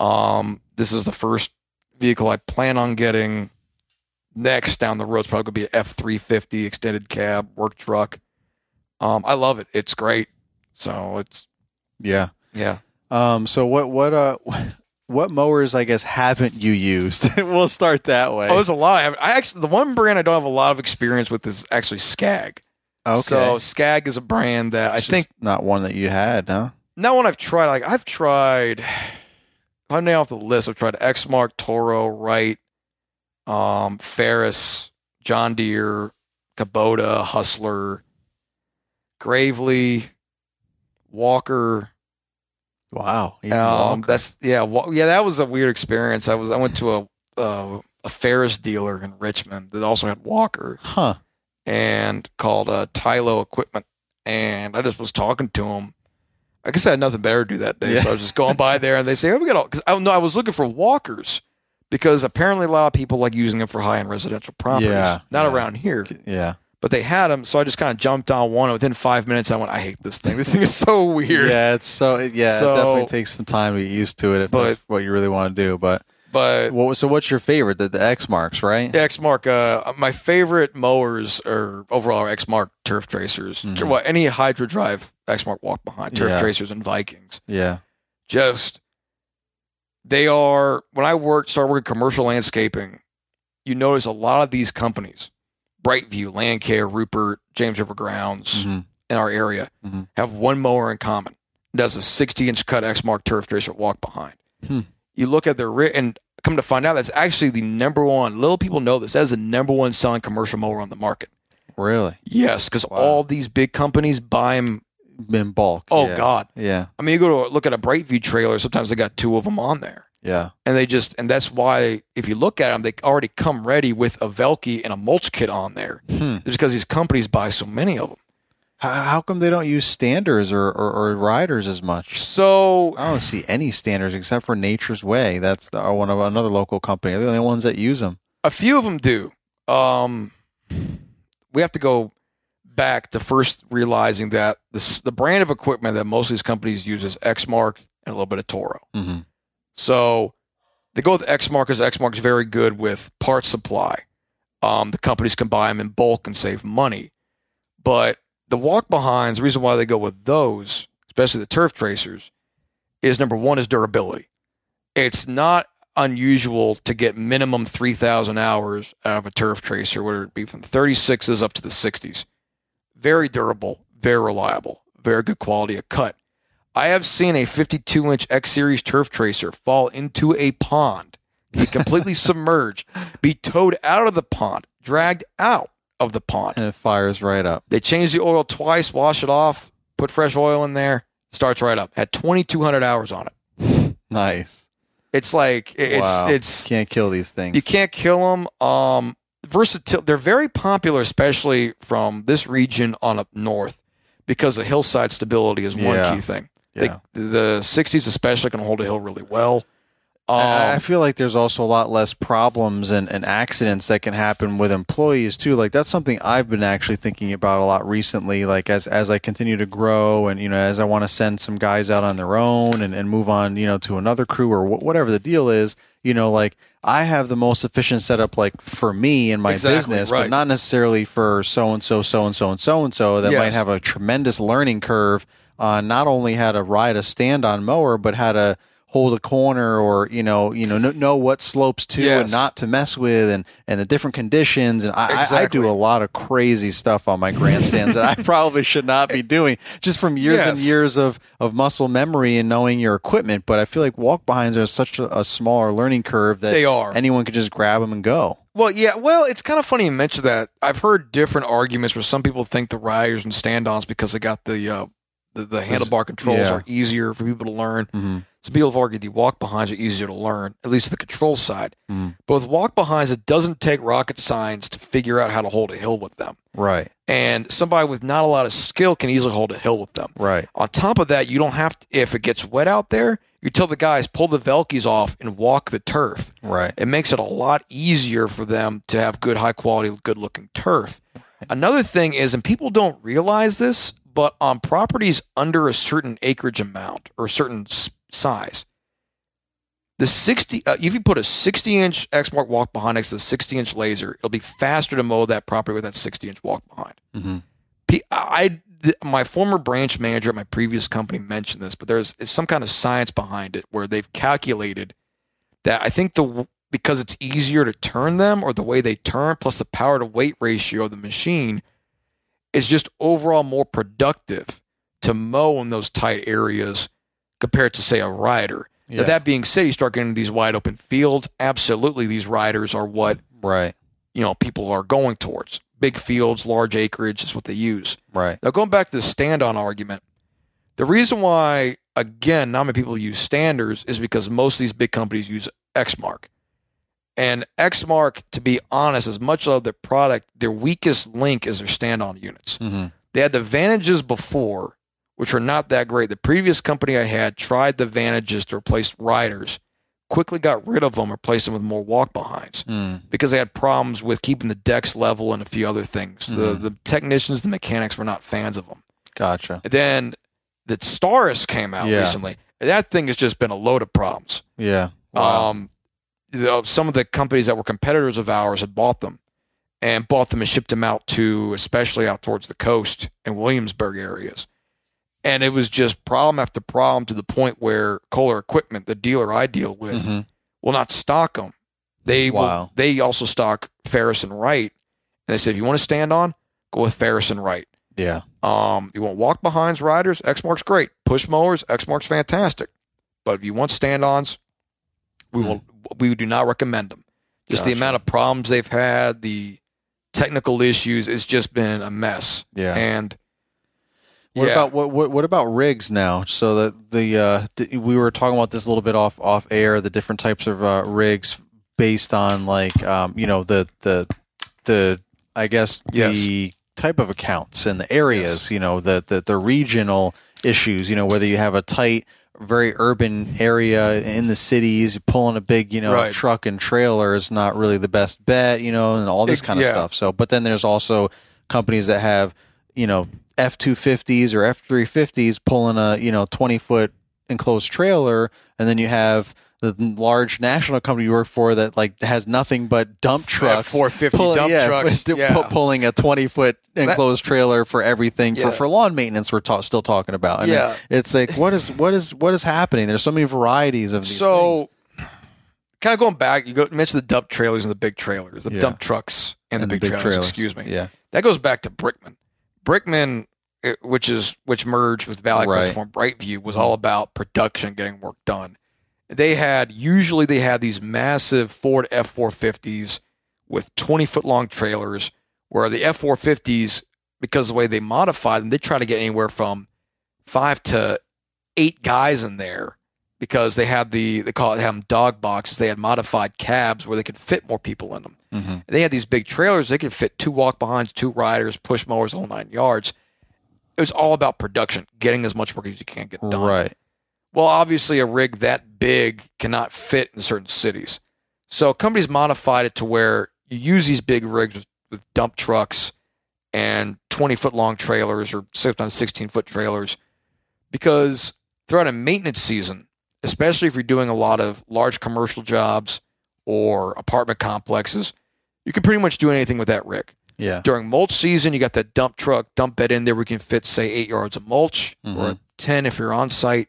Um, this is the first vehicle I plan on getting. Next down the road is probably gonna be an F three fifty extended cab work truck. Um, I love it. It's great. So it's yeah. yeah. Um. So what what uh what mowers I guess haven't you used? we'll start that way. Oh, there's a lot. I, I actually the one brand I don't have a lot of experience with is actually Skag. okay. So Skag is a brand that I It's think not one that you had, huh? not one I've tried. Like I've tried, I'm now off the list. I've tried Exmark, Toro, Wright, um, Ferris, John Deere, Kubota, Hustler, Gravely, Walker. Wow. Um, Walker. that's yeah, wa- yeah. That was a weird experience. I was I went to a uh, a Ferris dealer in Richmond that also had Walker huh. and called uh, Tylo Equipment, and I just was talking to him. I guess I had nothing better to do that day, Yeah. so I was just going by there, and they say, "Oh, we got all." Because I no, I was looking for walkers because apparently a lot of people like using them for high end residential properties. Yeah, not yeah. around here, Yeah. But they had them, so I just kind of jumped on one. And within five minutes, I went, "I hate this thing. This thing is so weird." Yeah, it's so yeah, So- it definitely takes some time to get used to it if But- that's what you really want to do. But But what, so what's your favorite? The, the Exmarks, right? Exmark, uh, my favorite mowers are overall are Exmark turf tracers. Mhm. Well, any hydro drive Exmark walk behind turf Yeah. tracers and Vikings. Yeah. just they are when I worked started working commercial landscaping, you notice a lot of these companies, Brightview, Landcare, Ruppert, James River Grounds Mhm. in our area Mhm. have one mower in common. That's a 60 inch cut Exmark turf tracer walk behind. Hmm. You look at their ri- and come to find out that's actually the number one. Little people know this. That is the number one selling commercial mower on the market. Really? Yes, because Wow. all these big companies buy them. In bulk. Oh yeah. God! Yeah. I mean, you go to look at a Brightview trailer. Sometimes they got two of them on there. Yeah. and they just and that's why if you look at them, they already come ready with a Velke and a mulch kit on there. Hmm. Just because these companies buy so many of them. How, how come they don't use standers or, or, or riders as much? So I don't see any standers except for Nature's Way. That's the, one of another local company. They're the only ones that use them. a few of them do. Um, we have to go back to first realizing that this, the brand of equipment that most of these companies use is Exmark and a little bit of Toro. Mm-hmm. So they go with Exmark because Exmark is very good with part supply. Um, the companies can buy them in bulk and save money. But the walk behinds, the reason why they go with those, especially the turf tracers, is number one is durability. It's not unusual to get minimum 3,000 hours out of a turf tracer, whether it be from the 36s up to the 60s. Very durable, very reliable, very good quality of cut. I have seen a 52 inch X Series turf tracer fall into a pond, be completely submerged, be towed out of the pond, dragged out of the pond. And it fires right up. They change the oil twice, wash it off, put fresh oil in there, starts right up. Had 2,200 hours on it. Nice. It's like it- it's wow. it's can't kill these things. you can't kill them. Um, versatile. They're very popular, especially from this region on up north, because of hillside stability is one Yeah. key thing. Yeah. They, the 60s especially can hold a hill really well. Um, I feel like there's also a lot less problems and, and accidents that can happen with employees too. Like that's something I've been actually thinking about a lot recently. Like as as I continue to grow and you know as I want to send some guys out on their own and, and move on you know to another crew or wh- whatever the deal is. You know, like I have the most efficient setup like for me and my Exactly, business, right. but not necessarily for so and so, so and so, and so and so that might have a tremendous learning curve on not only how to ride a stand-on mower, but how to hold a corner or you know you know know, know what slopes to and not to mess with and and the different conditions and I, I, I do a lot of crazy stuff on my grandstands that I probably should not be doing just from years and years of of muscle memory and knowing your equipment but I feel like walk behinds are such a, a smaller learning curve that They are. anyone could just grab them and go Well, yeah. Well, it's kind of funny you mention that. I've heard different arguments where some people think the riders and stand-ons because they got the uh, the, the handlebar controls yeah. are easier for people to learn. mm-hmm. Some people have argued the walk behinds are easier to learn, at least the control side. Mhm. But with walk behinds, it doesn't take rocket science to figure out how to hold a hill with them. right And somebody with not a lot of skill can easily hold a hill with them. right On top of that, you don't have to, if it gets wet out there, you tell the guys, pull the Velkies off and walk the turf right it makes it a lot easier for them to have good, high quality, good looking turf. Another thing is, and people don't realize this, but on properties under a certain acreage amount or a certain size, the 60, uh, if you put a 60 inch Exmark walk behind next to the 60 inch Lazer, it'll be faster to mow that property with that 60 inch walk behind. mm-hmm. P- I, th- my former branch manager at my previous company mentioned this, but there's some kind of science behind it where they've calculated that I think the because it's easier to turn them or the way they turn plus the power to weight ratio of the machine is just overall more productive to mow in those tight areas compared to say a rider. Now, that being said, you start getting into these wide open fields. Absolutely, these riders are what right you know people are going towards. Big fields, large acreage is what they use. right Now, going back to the stand on argument, the reason why, again, not many people use standers is because most of these big companies use Exmark. And Exmark, to be honest, as much of their product, their weakest link is their stand on units. mm-hmm. They had the Vantages before, which were not that great. The previous company I had tried the Vantages to replace riders, quickly got rid of them, replaced them with more walk behinds mm. because they had problems with keeping the decks level and a few other things. The Mhm. the technicians, the mechanics were not fans of them. gotcha And then the Staris came out Yeah. recently. That thing has just been a load of problems. yeah wow. Um, some of the companies that were competitors of ours had bought them and bought them and shipped them out to, especially out towards the coast and Williamsburg areas. And it was just problem after problem to the point where Kohler Equipment, the dealer I deal with, Mhm. will not stock them. They Wow. will, they also stock Ferris and Wright. And they said, if you want to stand on, go with Ferris and Wright. yeah Um, you want walk behinds riders, Exmark's great. Push mowers, Exmark's fantastic. But if you want stand ons, we will we do not recommend them. Just the amount of problems they've had, the technical issues, it's just been a mess. yeah And What yeah, about what, what what about rigs now? So that the uh, th- we were talking about this a little bit off off air. The different types of uh, rigs based on like um, you know the the the I guess the type of accounts and the areas. Yes. You know the, the the regional issues. You know whether you have a tight very urban area in the cities pulling a big you know Right. truck and trailer is not really the best bet you know and all this kind of yeah. stuff so but then there's also companies that have you know F two fifties or F three fifties pulling a you know twenty foot enclosed trailer, and then you have the large national company you work for that like has nothing but dump trucks, 450 dump yeah, trucks, yeah. pulling a twenty foot enclosed trailer for everything Yeah. for for lawn maintenance. We're ta- still talking about, and Yeah. it's like what is what is what is happening? There's so many varieties of these. things. so kind of going back, you go you mentioned the dump trailers and the big trailers, the dump trucks and, the, big, trailers, Excuse me. Yeah, That goes back to Brickman. Brickman, which is which merged with Valley Right. Crest Farm Brightview, was mm-hmm. all about production, getting work done. They had usually they had these massive Ford F four fifties with twenty foot long trailers, where the F four fifties, because of the way they modified them, they try to get anywhere from five to eight guys in there because they had the they call it they have them dog boxes. They had modified cabs where they could fit more people in them. Mm-hmm. They had these big trailers. They could fit two walk behinds, two riders, push mowers, all nine yards. It was all about production, getting as much work as you can get done. Right. Well, obviously, a rig that big cannot fit in certain cities. So companies modified it to where you use these big rigs with, with dump trucks and 20 foot long trailers or sometimes 16 foot trailers because throughout a maintenance season, especially if you're doing a lot of large commercial jobs or apartment complexes, you can pretty much do anything with that rig. Yeah. During mulch season, you got that dump truck, dump bed in there. We can fit, say, eight yards of mulch or Mhm. 10 if you're on site.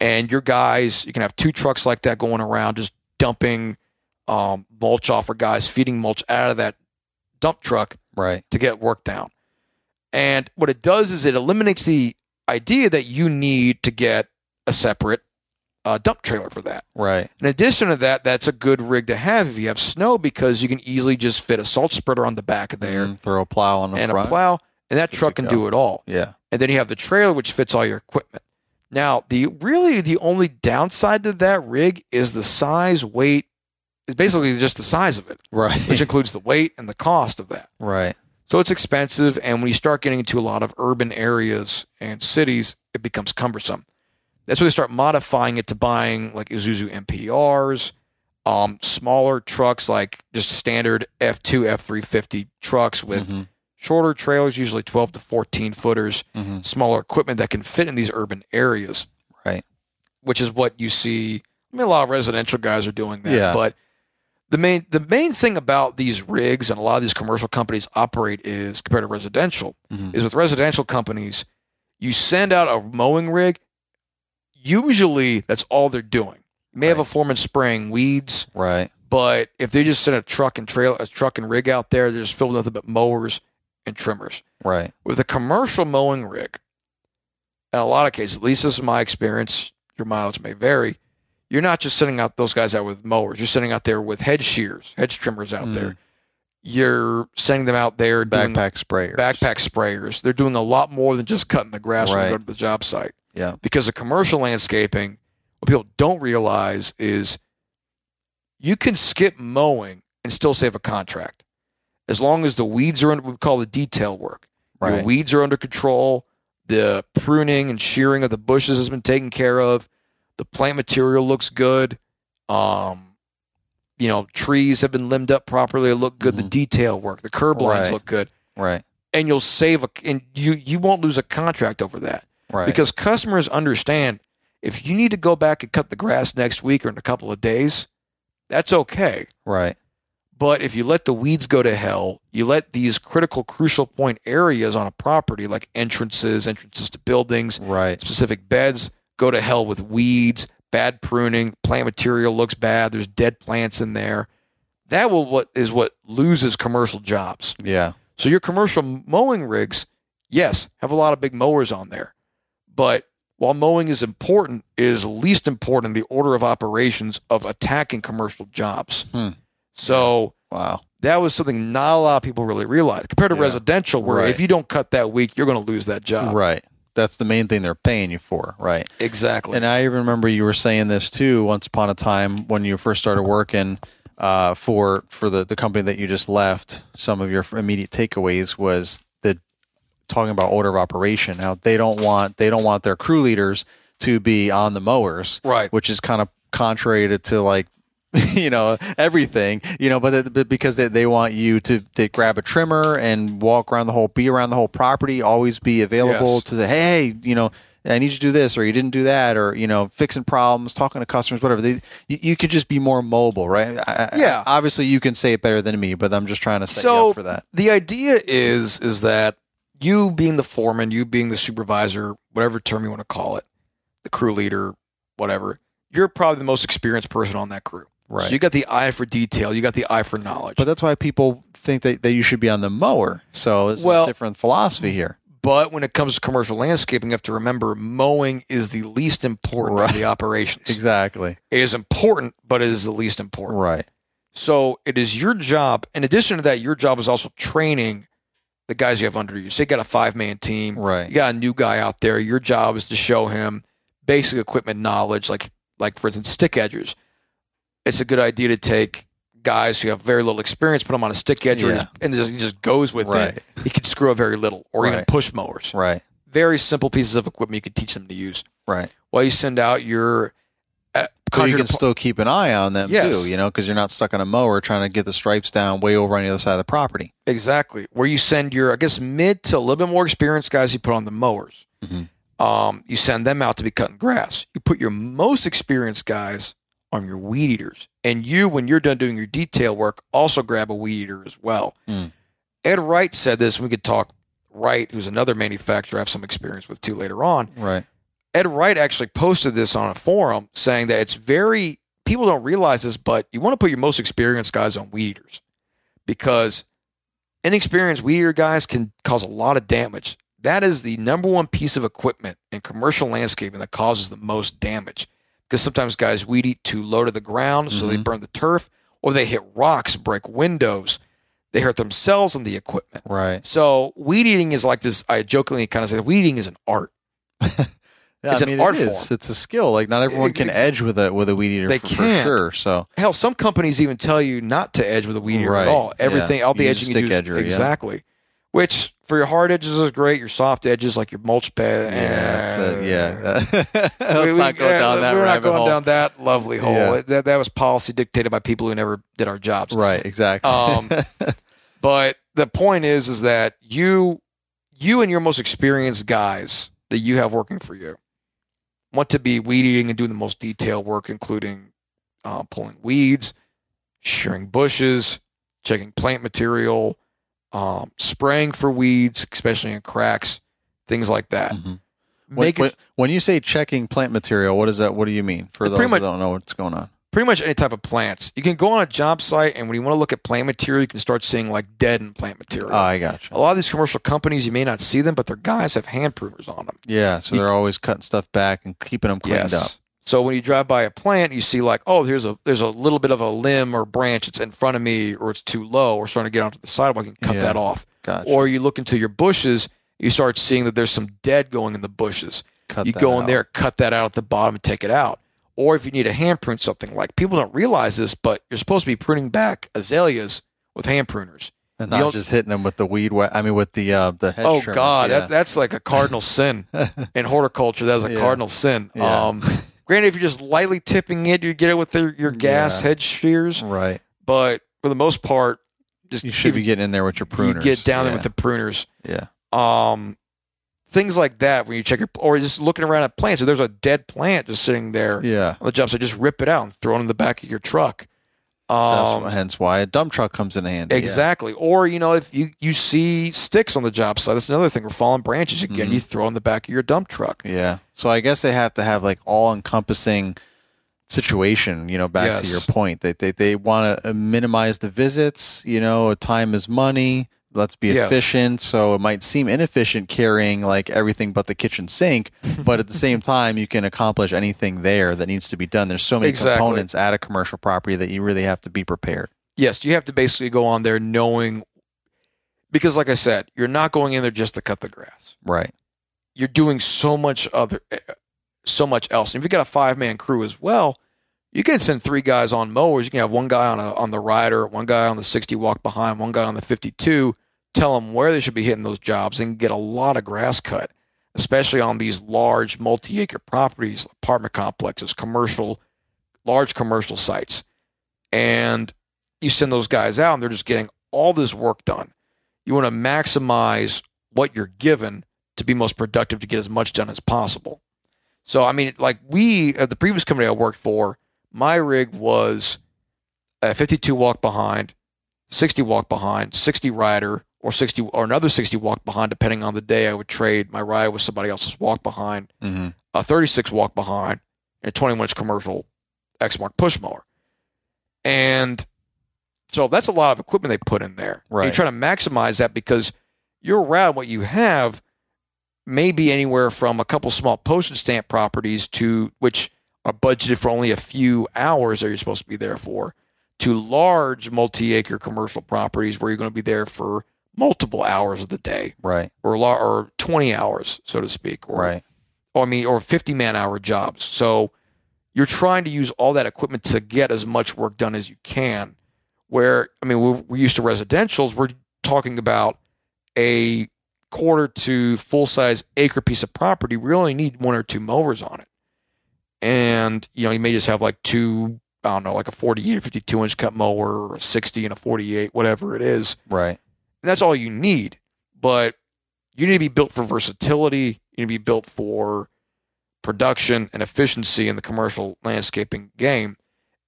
And your guys, you can have two trucks like that going around just dumping um, mulch off, or guys feeding mulch out of that dump truck Right. to get work down. And what it does is it eliminates the idea that you need to get a separate uh, dump trailer for that. Right. In addition to that, that's a good rig to have if you have snow because you can easily just fit a salt spreader on the back of there Mhm. Throw a plow on the and front. a plow, and that truck can go. do it all. Yeah. And then you have the trailer, which fits all your equipment. Now, the really the only downside to that rig is the size, weight. It's basically just the size of it, Right. which includes the weight and the cost of that. right. So it's expensive, and when you start getting into a lot of urban areas and cities, it becomes cumbersome. That's where they start modifying it to buying like Isuzu NPRs, um, smaller trucks like just standard F2, F350 trucks with Mhm. Shorter trailers, usually 12 to 14 footers, Mhm. smaller equipment that can fit in these urban areas, Right. which is what you see. I mean, a lot of residential guys are doing that, Yeah. but the main the main thing about these rigs and a lot of these commercial companies operate is compared to residential Mhm. is with residential companies, you send out a mowing rig. Usually, that's all they're doing. You may have a foreman spraying weeds, Right. but if they just send a truck and trail a truck and rig out there, they're just filled with nothing but mowers and trimmers. Right. With a commercial mowing rig, in a lot of cases, at least this is my experience, your mileage may vary. You're not just sending out those guys out with mowers. You're sending out there with hedge shears, hedge trimmers out Mm. there. You're sending them out there doing Backpack sprayers. backpack sprayers. They're doing a lot more than just cutting the grass when Right. they go to the job site. Yeah. Because the commercial landscaping, what people don't realize is you can skip mowing and still save a contract. As long as the weeds are under we call the detail work. Your Right. weeds are under control, the pruning and shearing of the bushes has been taken care of, the plant material looks good. Um you know, trees have been limbed up properly, look good, the Mhm. detail work, the curb lines Right. look good Right. and you'll save a and you you won't lose a contract over that Right. because customers understand if you need to go back and cut the grass next week or in a couple of days that's okay right. But if you let the weeds go to hell you let these critical crucial point areas on a property like entrances entrances to buildings Right. specific beds go to hell with weeds bad pruning plant material looks bad there's dead plants in there that will what is what loses commercial jobs Yeah. so your commercial mowing rigs, yes, have a lot of big mowers on there. But while mowing is important, it is least important in the order of operations of attacking commercial jobs. Hmm. So Wow. that was something not a lot of people really realized compared to Yeah. residential, where Right. if you don't cut that week, you're going to lose that job. Right. That's the main thing they're paying you for. Right. Exactly. And I even remember you were saying this too once upon a time when you first started working uh, for for the, the company that you just left. Some of your immediate takeaways was the talking about order of operation. How they don't want they don't want their crew leaders to be on the mowers, Right. Which is kind of contrary to, to like you know everything you know but, but because they, they want you to, to grab a trimmer and walk around the whole be around the whole property always be available Yes. to the hey you know I need you to do this or you didn't do that or you know fixing problems talking to customers whatever they you, you could just be more mobile right I, I- Yeah. obviously you can say it better than me but I'm just trying to set you so up for that the idea is is that you being the foreman, you being the supervisor, whatever term you want to call it, the crew leader, whatever, you're probably the most experienced person on that crew. Right So you got the eye for detail, you got the eye for knowledge. but that's why people think that, that you should be on the mower so it's Well- a different philosophy here But when it comes to commercial landscaping, you have to remember mowing is the least important Right. of the operations. exactly It is important, but it is the least important. right So it is your job. In addition to that, your job is also training the guys you have under you. So you got a five man team. right You got a new guy out there. Your job is to show him basic equipment knowledge, like like for instance, stick edgers. It's a good idea to take guys who have very little experience, put them on a stick edge, Yeah. and just, he just goes with Right. it. He can screw up very little, or even push mowers. Right. Very simple pieces of equipment you could teach them to use. Right. While you send out your uh, But you can apo- still keep an eye on them Yes. too, you know, because you're not stuck on a mower trying to get the stripes down way over on the other side of the property. Exactly. Where you send your, I guess, mid to a little bit more experienced guys you put on the mowers. Mhm. Um, you send them out to be cutting grass. You put your most experienced guys on your weed eaters. And you, when you're done doing your detail work, also grab a weed eater as well. Mm. Ed Wright said this, and we could talk Wright, who's another manufacturer I have some experience with too later on. Right. Ed Wright actually posted this on a forum saying that it's very people don't realize this, but you want to put your most experienced guys on weed eaters because inexperienced weed eater guys can cause a lot of damage. That is the number one piece of equipment in commercial landscaping that causes the most damage. Because sometimes guys weed eat too low to the ground, so they Mhm. burn the turf, or they hit rocks, break windows. They hurt themselves and the equipment. Right. So weed eating is like this. I jokingly kind of say weed eating is an art. Yeah, It's I an mean, art it is. form. It's a skill. Like not everyone can edge with a with a weed eater They for, for can't. sure. So Hell, some companies even tell you not to edge with a weed eater Right, at all. Everything, yeah. all the You edging you stick do, edger, yeah. Which for your hard edges is great. Your soft edges, like your mulch pad, yeah. Let's we- not go yeah, down that We're not going hole. down that lovely hole. Yeah. That, that was policy dictated by people who never did our jobs. Right. Exactly. Um, But the point is, is that you, you and your most experienced guys that you have working for you want to be weed eating and doing the most detailed work, including uh, pulling weeds, shearing bushes, checking plant material, um, spraying for weeds, especially in cracks, things like that. Mhm. When, it when, when you say checking plant material, what is that? What do you mean for those much- that don't know what's going on? pretty much any type of plants. You can go on a job site, and when you want to look at plant material, you can start seeing like dead and plant material. Oh, I got a lot of these commercial companies, you may not see them, but their guys have hand pruners on them. Yeah. So You- they're always cutting stuff back and keeping them cleaned up. So when you drive by a plant, you see like, oh, there's a there's a little bit of a limb or branch that's in front of me, or it's too low, or starting to get onto the sidewalk. Can cut Yeah. that off. Gotcha. Or you look into your bushes, you start seeing that there's some dead going in the bushes. Cut you go in out. there, cut that out at the bottom, and take it out. Or if you need a hand prune something, like people don't realize this, but you're supposed to be pruning back azaleas with hand pruners. and not just hitting them with the weed. I mean, with the uh, the hedge oh trimmers, God, yeah. that, that's like a cardinal sin in horticulture. That is a Yeah. cardinal sin. Yeah. Um, granted, if you're just lightly tipping it, you get it with your, your gas Yeah. hedge shears. right. But for the most part, just You should be getting in there with your pruners. you get down there with the pruners. yeah. Um, things like that when you check your or just looking around at plants. If there's a dead plant just sitting there Yeah. on the job site, just rip it out and throw it in the back of your truck. That's Um, hence why a dump truck comes in handy. yeah. Exactly. Or, you know, if you, you see sticks on the job site, that's another thing. Or fallen branches, again, Mhm. you throw in the back of your dump truck. Yeah. So I guess they have to have like all encompassing situation, you know, back to your point. They they, they want to minimize the visits, you know, time is money. Let's be Yes. efficient. So it might seem inefficient carrying like everything but the kitchen sink, but at the same time you can accomplish anything there that needs to be done. There's so many Exactly. components at a commercial property that you really have to be prepared. Yes, you have to basically go on there knowing, because like I said, you're not going in there just to cut the grass. Right. You're doing so much other, eh, so much else. And if you got a five man crew as well, you can send three guys on mowers. You can have one guy on a on the rider, one guy on the 60 walk behind, one guy on the 52. Tell them where they should be hitting those jobs and get a lot of grass cut, especially on these large multi acre properties, apartment complexes, commercial, large commercial sites. And you send those guys out and they're just getting all this work done. You want to maximize what you're given to be most productive to get as much done as possible. So, I mean, like we, at the previous company I worked for, my rig was a 52 walk behind, 60 walk behind, 60 rider, or 60 or another 60 walk behind, depending on the day. I would trade my ride with somebody else's walk behind, Mm-hmm. a 36 walk behind, and a 21 inch commercial Exmark push mower. And so that's a lot of equipment they put in there. Right. You're trying to maximize that because your route, what you have, may be anywhere from a couple small postage stamp properties to which are budgeted for only a few hours that you're supposed to be there for, to large multi-acre commercial properties where you're going to be there for multiple hours of the day, Right. or or 20 hours, so to speak, or Right. or I mean, or 50 man hour jobs. So you're trying to use all that equipment to get as much work done as you can. Where, I mean, we're, we're used to residentials, we're talking about a quarter to full size acre piece of property. We only need one or two mowers on it. And, you know, you may just have like two, I don't know, like a 48 or 52 inch cut mower or a 60 and a 48, whatever it is. Right. And that's all you need. But you need to be built for versatility. You need to be built for production and efficiency in the commercial landscaping game.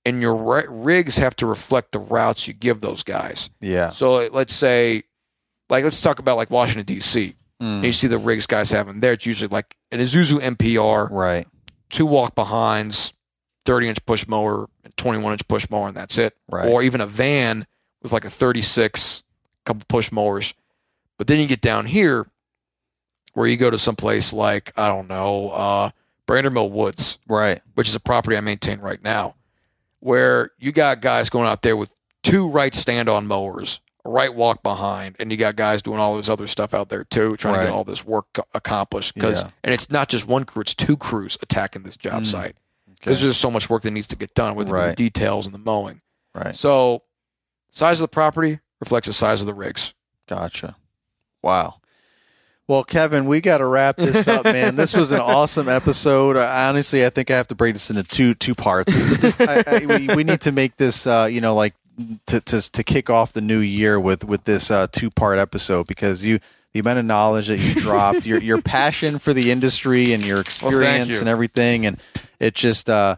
And your rigs have to reflect the routes you give those guys. Yeah. So let's say, like, let's talk about like Washington, D.C. And you Mm. see the rigs guys having there. It's usually like an Isuzu NPR, Right. Two walk behinds, 30 inch push mower, 21 inch push mower, and that's it. Right. Or even a van with like a 36, couple push mowers. But then you get down here where you go to someplace like, I don't know, uh, Brandermill Woods, Right. which is a property I maintain Wright now, where you got guys going out there with two right stand on mowers, Wright walk behind, and you got guys doing all this other stuff out there too, trying to get all this work accomplished. Because Yeah. and it's not just one crew; it's two crews attacking this job Mm. site because Okay. there's so much work that needs to get done with Right. the details and the mowing. Right. So, size of the property reflects the size of the rigs. Gotcha. Wow. Well, Kevin, we got to wrap this up, man. This was an awesome episode. I, honestly, I think I have to break this into two two parts. This- I, I, we, we need to make this, uh, you know, like to, to to kick off the new year with with this uh, two part episode because you the amount of knowledge that you dropped, your your passion for the industry and your experience you. and everything, and it just. Uh,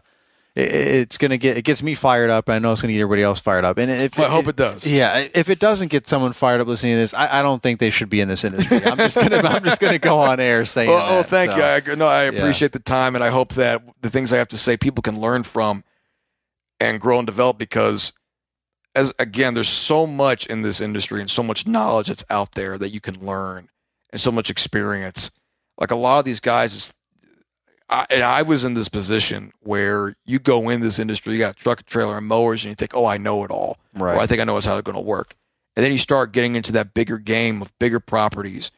it, it's gonna get it gets me fired up. I know it's gonna get everybody else fired up. And if I hope it does. yeah, if it doesn't get someone fired up listening to this, I, I don't think they should be in this industry. I'm just gonna I'm just gonna go on air saying. Well, oh, thank so. you. I, no, I yeah. appreciate the time, and I hope that the things I have to say people can learn from and grow and develop. Because, as again, there's so much in this industry and so much knowledge that's out there that you can learn, and so much experience. Like a lot of these guys, is, I, and I was in this position where you go in this industry, you got a truck, a trailer, and mowers, and you think, "Oh, I know it all." Right. or I think I know how it's going to work. And then you start getting into that bigger game of bigger properties,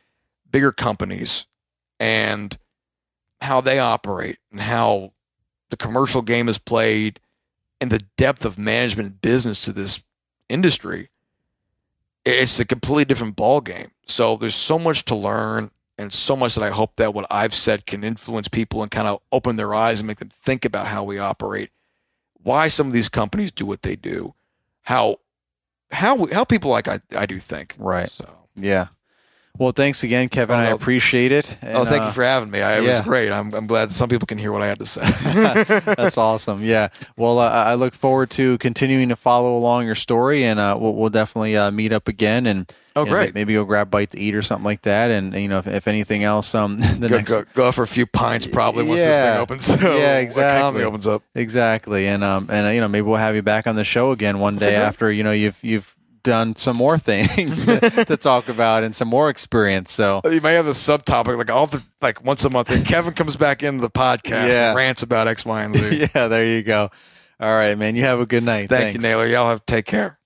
bigger companies, and how they operate and how the commercial game is played and the depth of management and business to this industry. It's a completely different ball game. So there's so much to learn and so much that I hope that what I've said can influence people and kind of open their eyes and make them think about how we operate, why some of these companies do what they do, how how how people like I, I do think. Right. So, Yeah. Well, thanks again, Kevin. Oh, I appreciate it. oh, thank uh, you for having me. I, it yeah. was great. I'm, I'm glad some people can hear what I had to say. That's awesome. Yeah. Well, uh, I look forward to continuing to follow along your story, and uh, we'll, we'll definitely uh, meet up again. And Oh, you know, great. maybe go grab a bite to eat or something like that. And you know, if, if anything else, um, the go, next go, go for a few pints probably once this thing opens. Yeah, exactly. Opens up. Exactly, and um, and uh, you know, maybe we'll have you back on the show again one day Okay. after you know you've you've done some more things to, to talk about and some more experience. So uh, You may have a subtopic like all the like once a month. And Kevin comes back into the podcast Yeah. and rants about X, Y, and Z. yeah, there you go. All right, man. You have a good night. Thank Thanks. you, Naylor. Y'all have take care.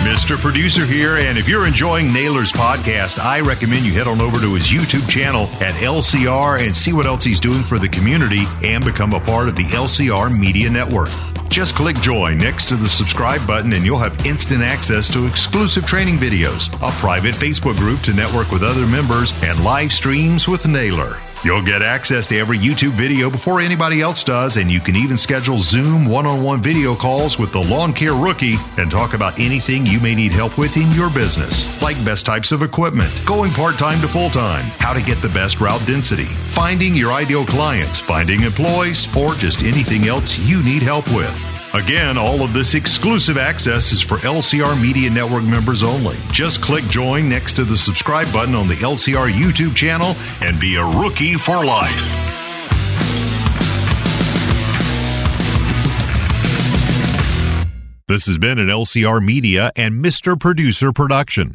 Mr. Producer here, and if you're enjoying Naylor's podcast, I recommend you head on over to his YouTube channel at LCR and see what else he's doing for the community and become a part of the LCR Media Network. Just click join next to the subscribe button and you'll have instant access to exclusive training videos, a private Facebook group to network with other members, and live streams with Naylor. You'll get access to every YouTube video before anybody else does, and you can even schedule Zoom one on one video calls with the lawn care rookie and talk about anything you may need help with in your business, like best types of equipment, going part time to full time, how to get the best route density, finding your ideal clients, finding employees, or just anything else you need help with. Again, all of this exclusive access is for LCR Media Network members only. Just click join next to the subscribe button on the LCR YouTube channel and be a rookie for life. This has been an LCR Media and Mr. Producer production.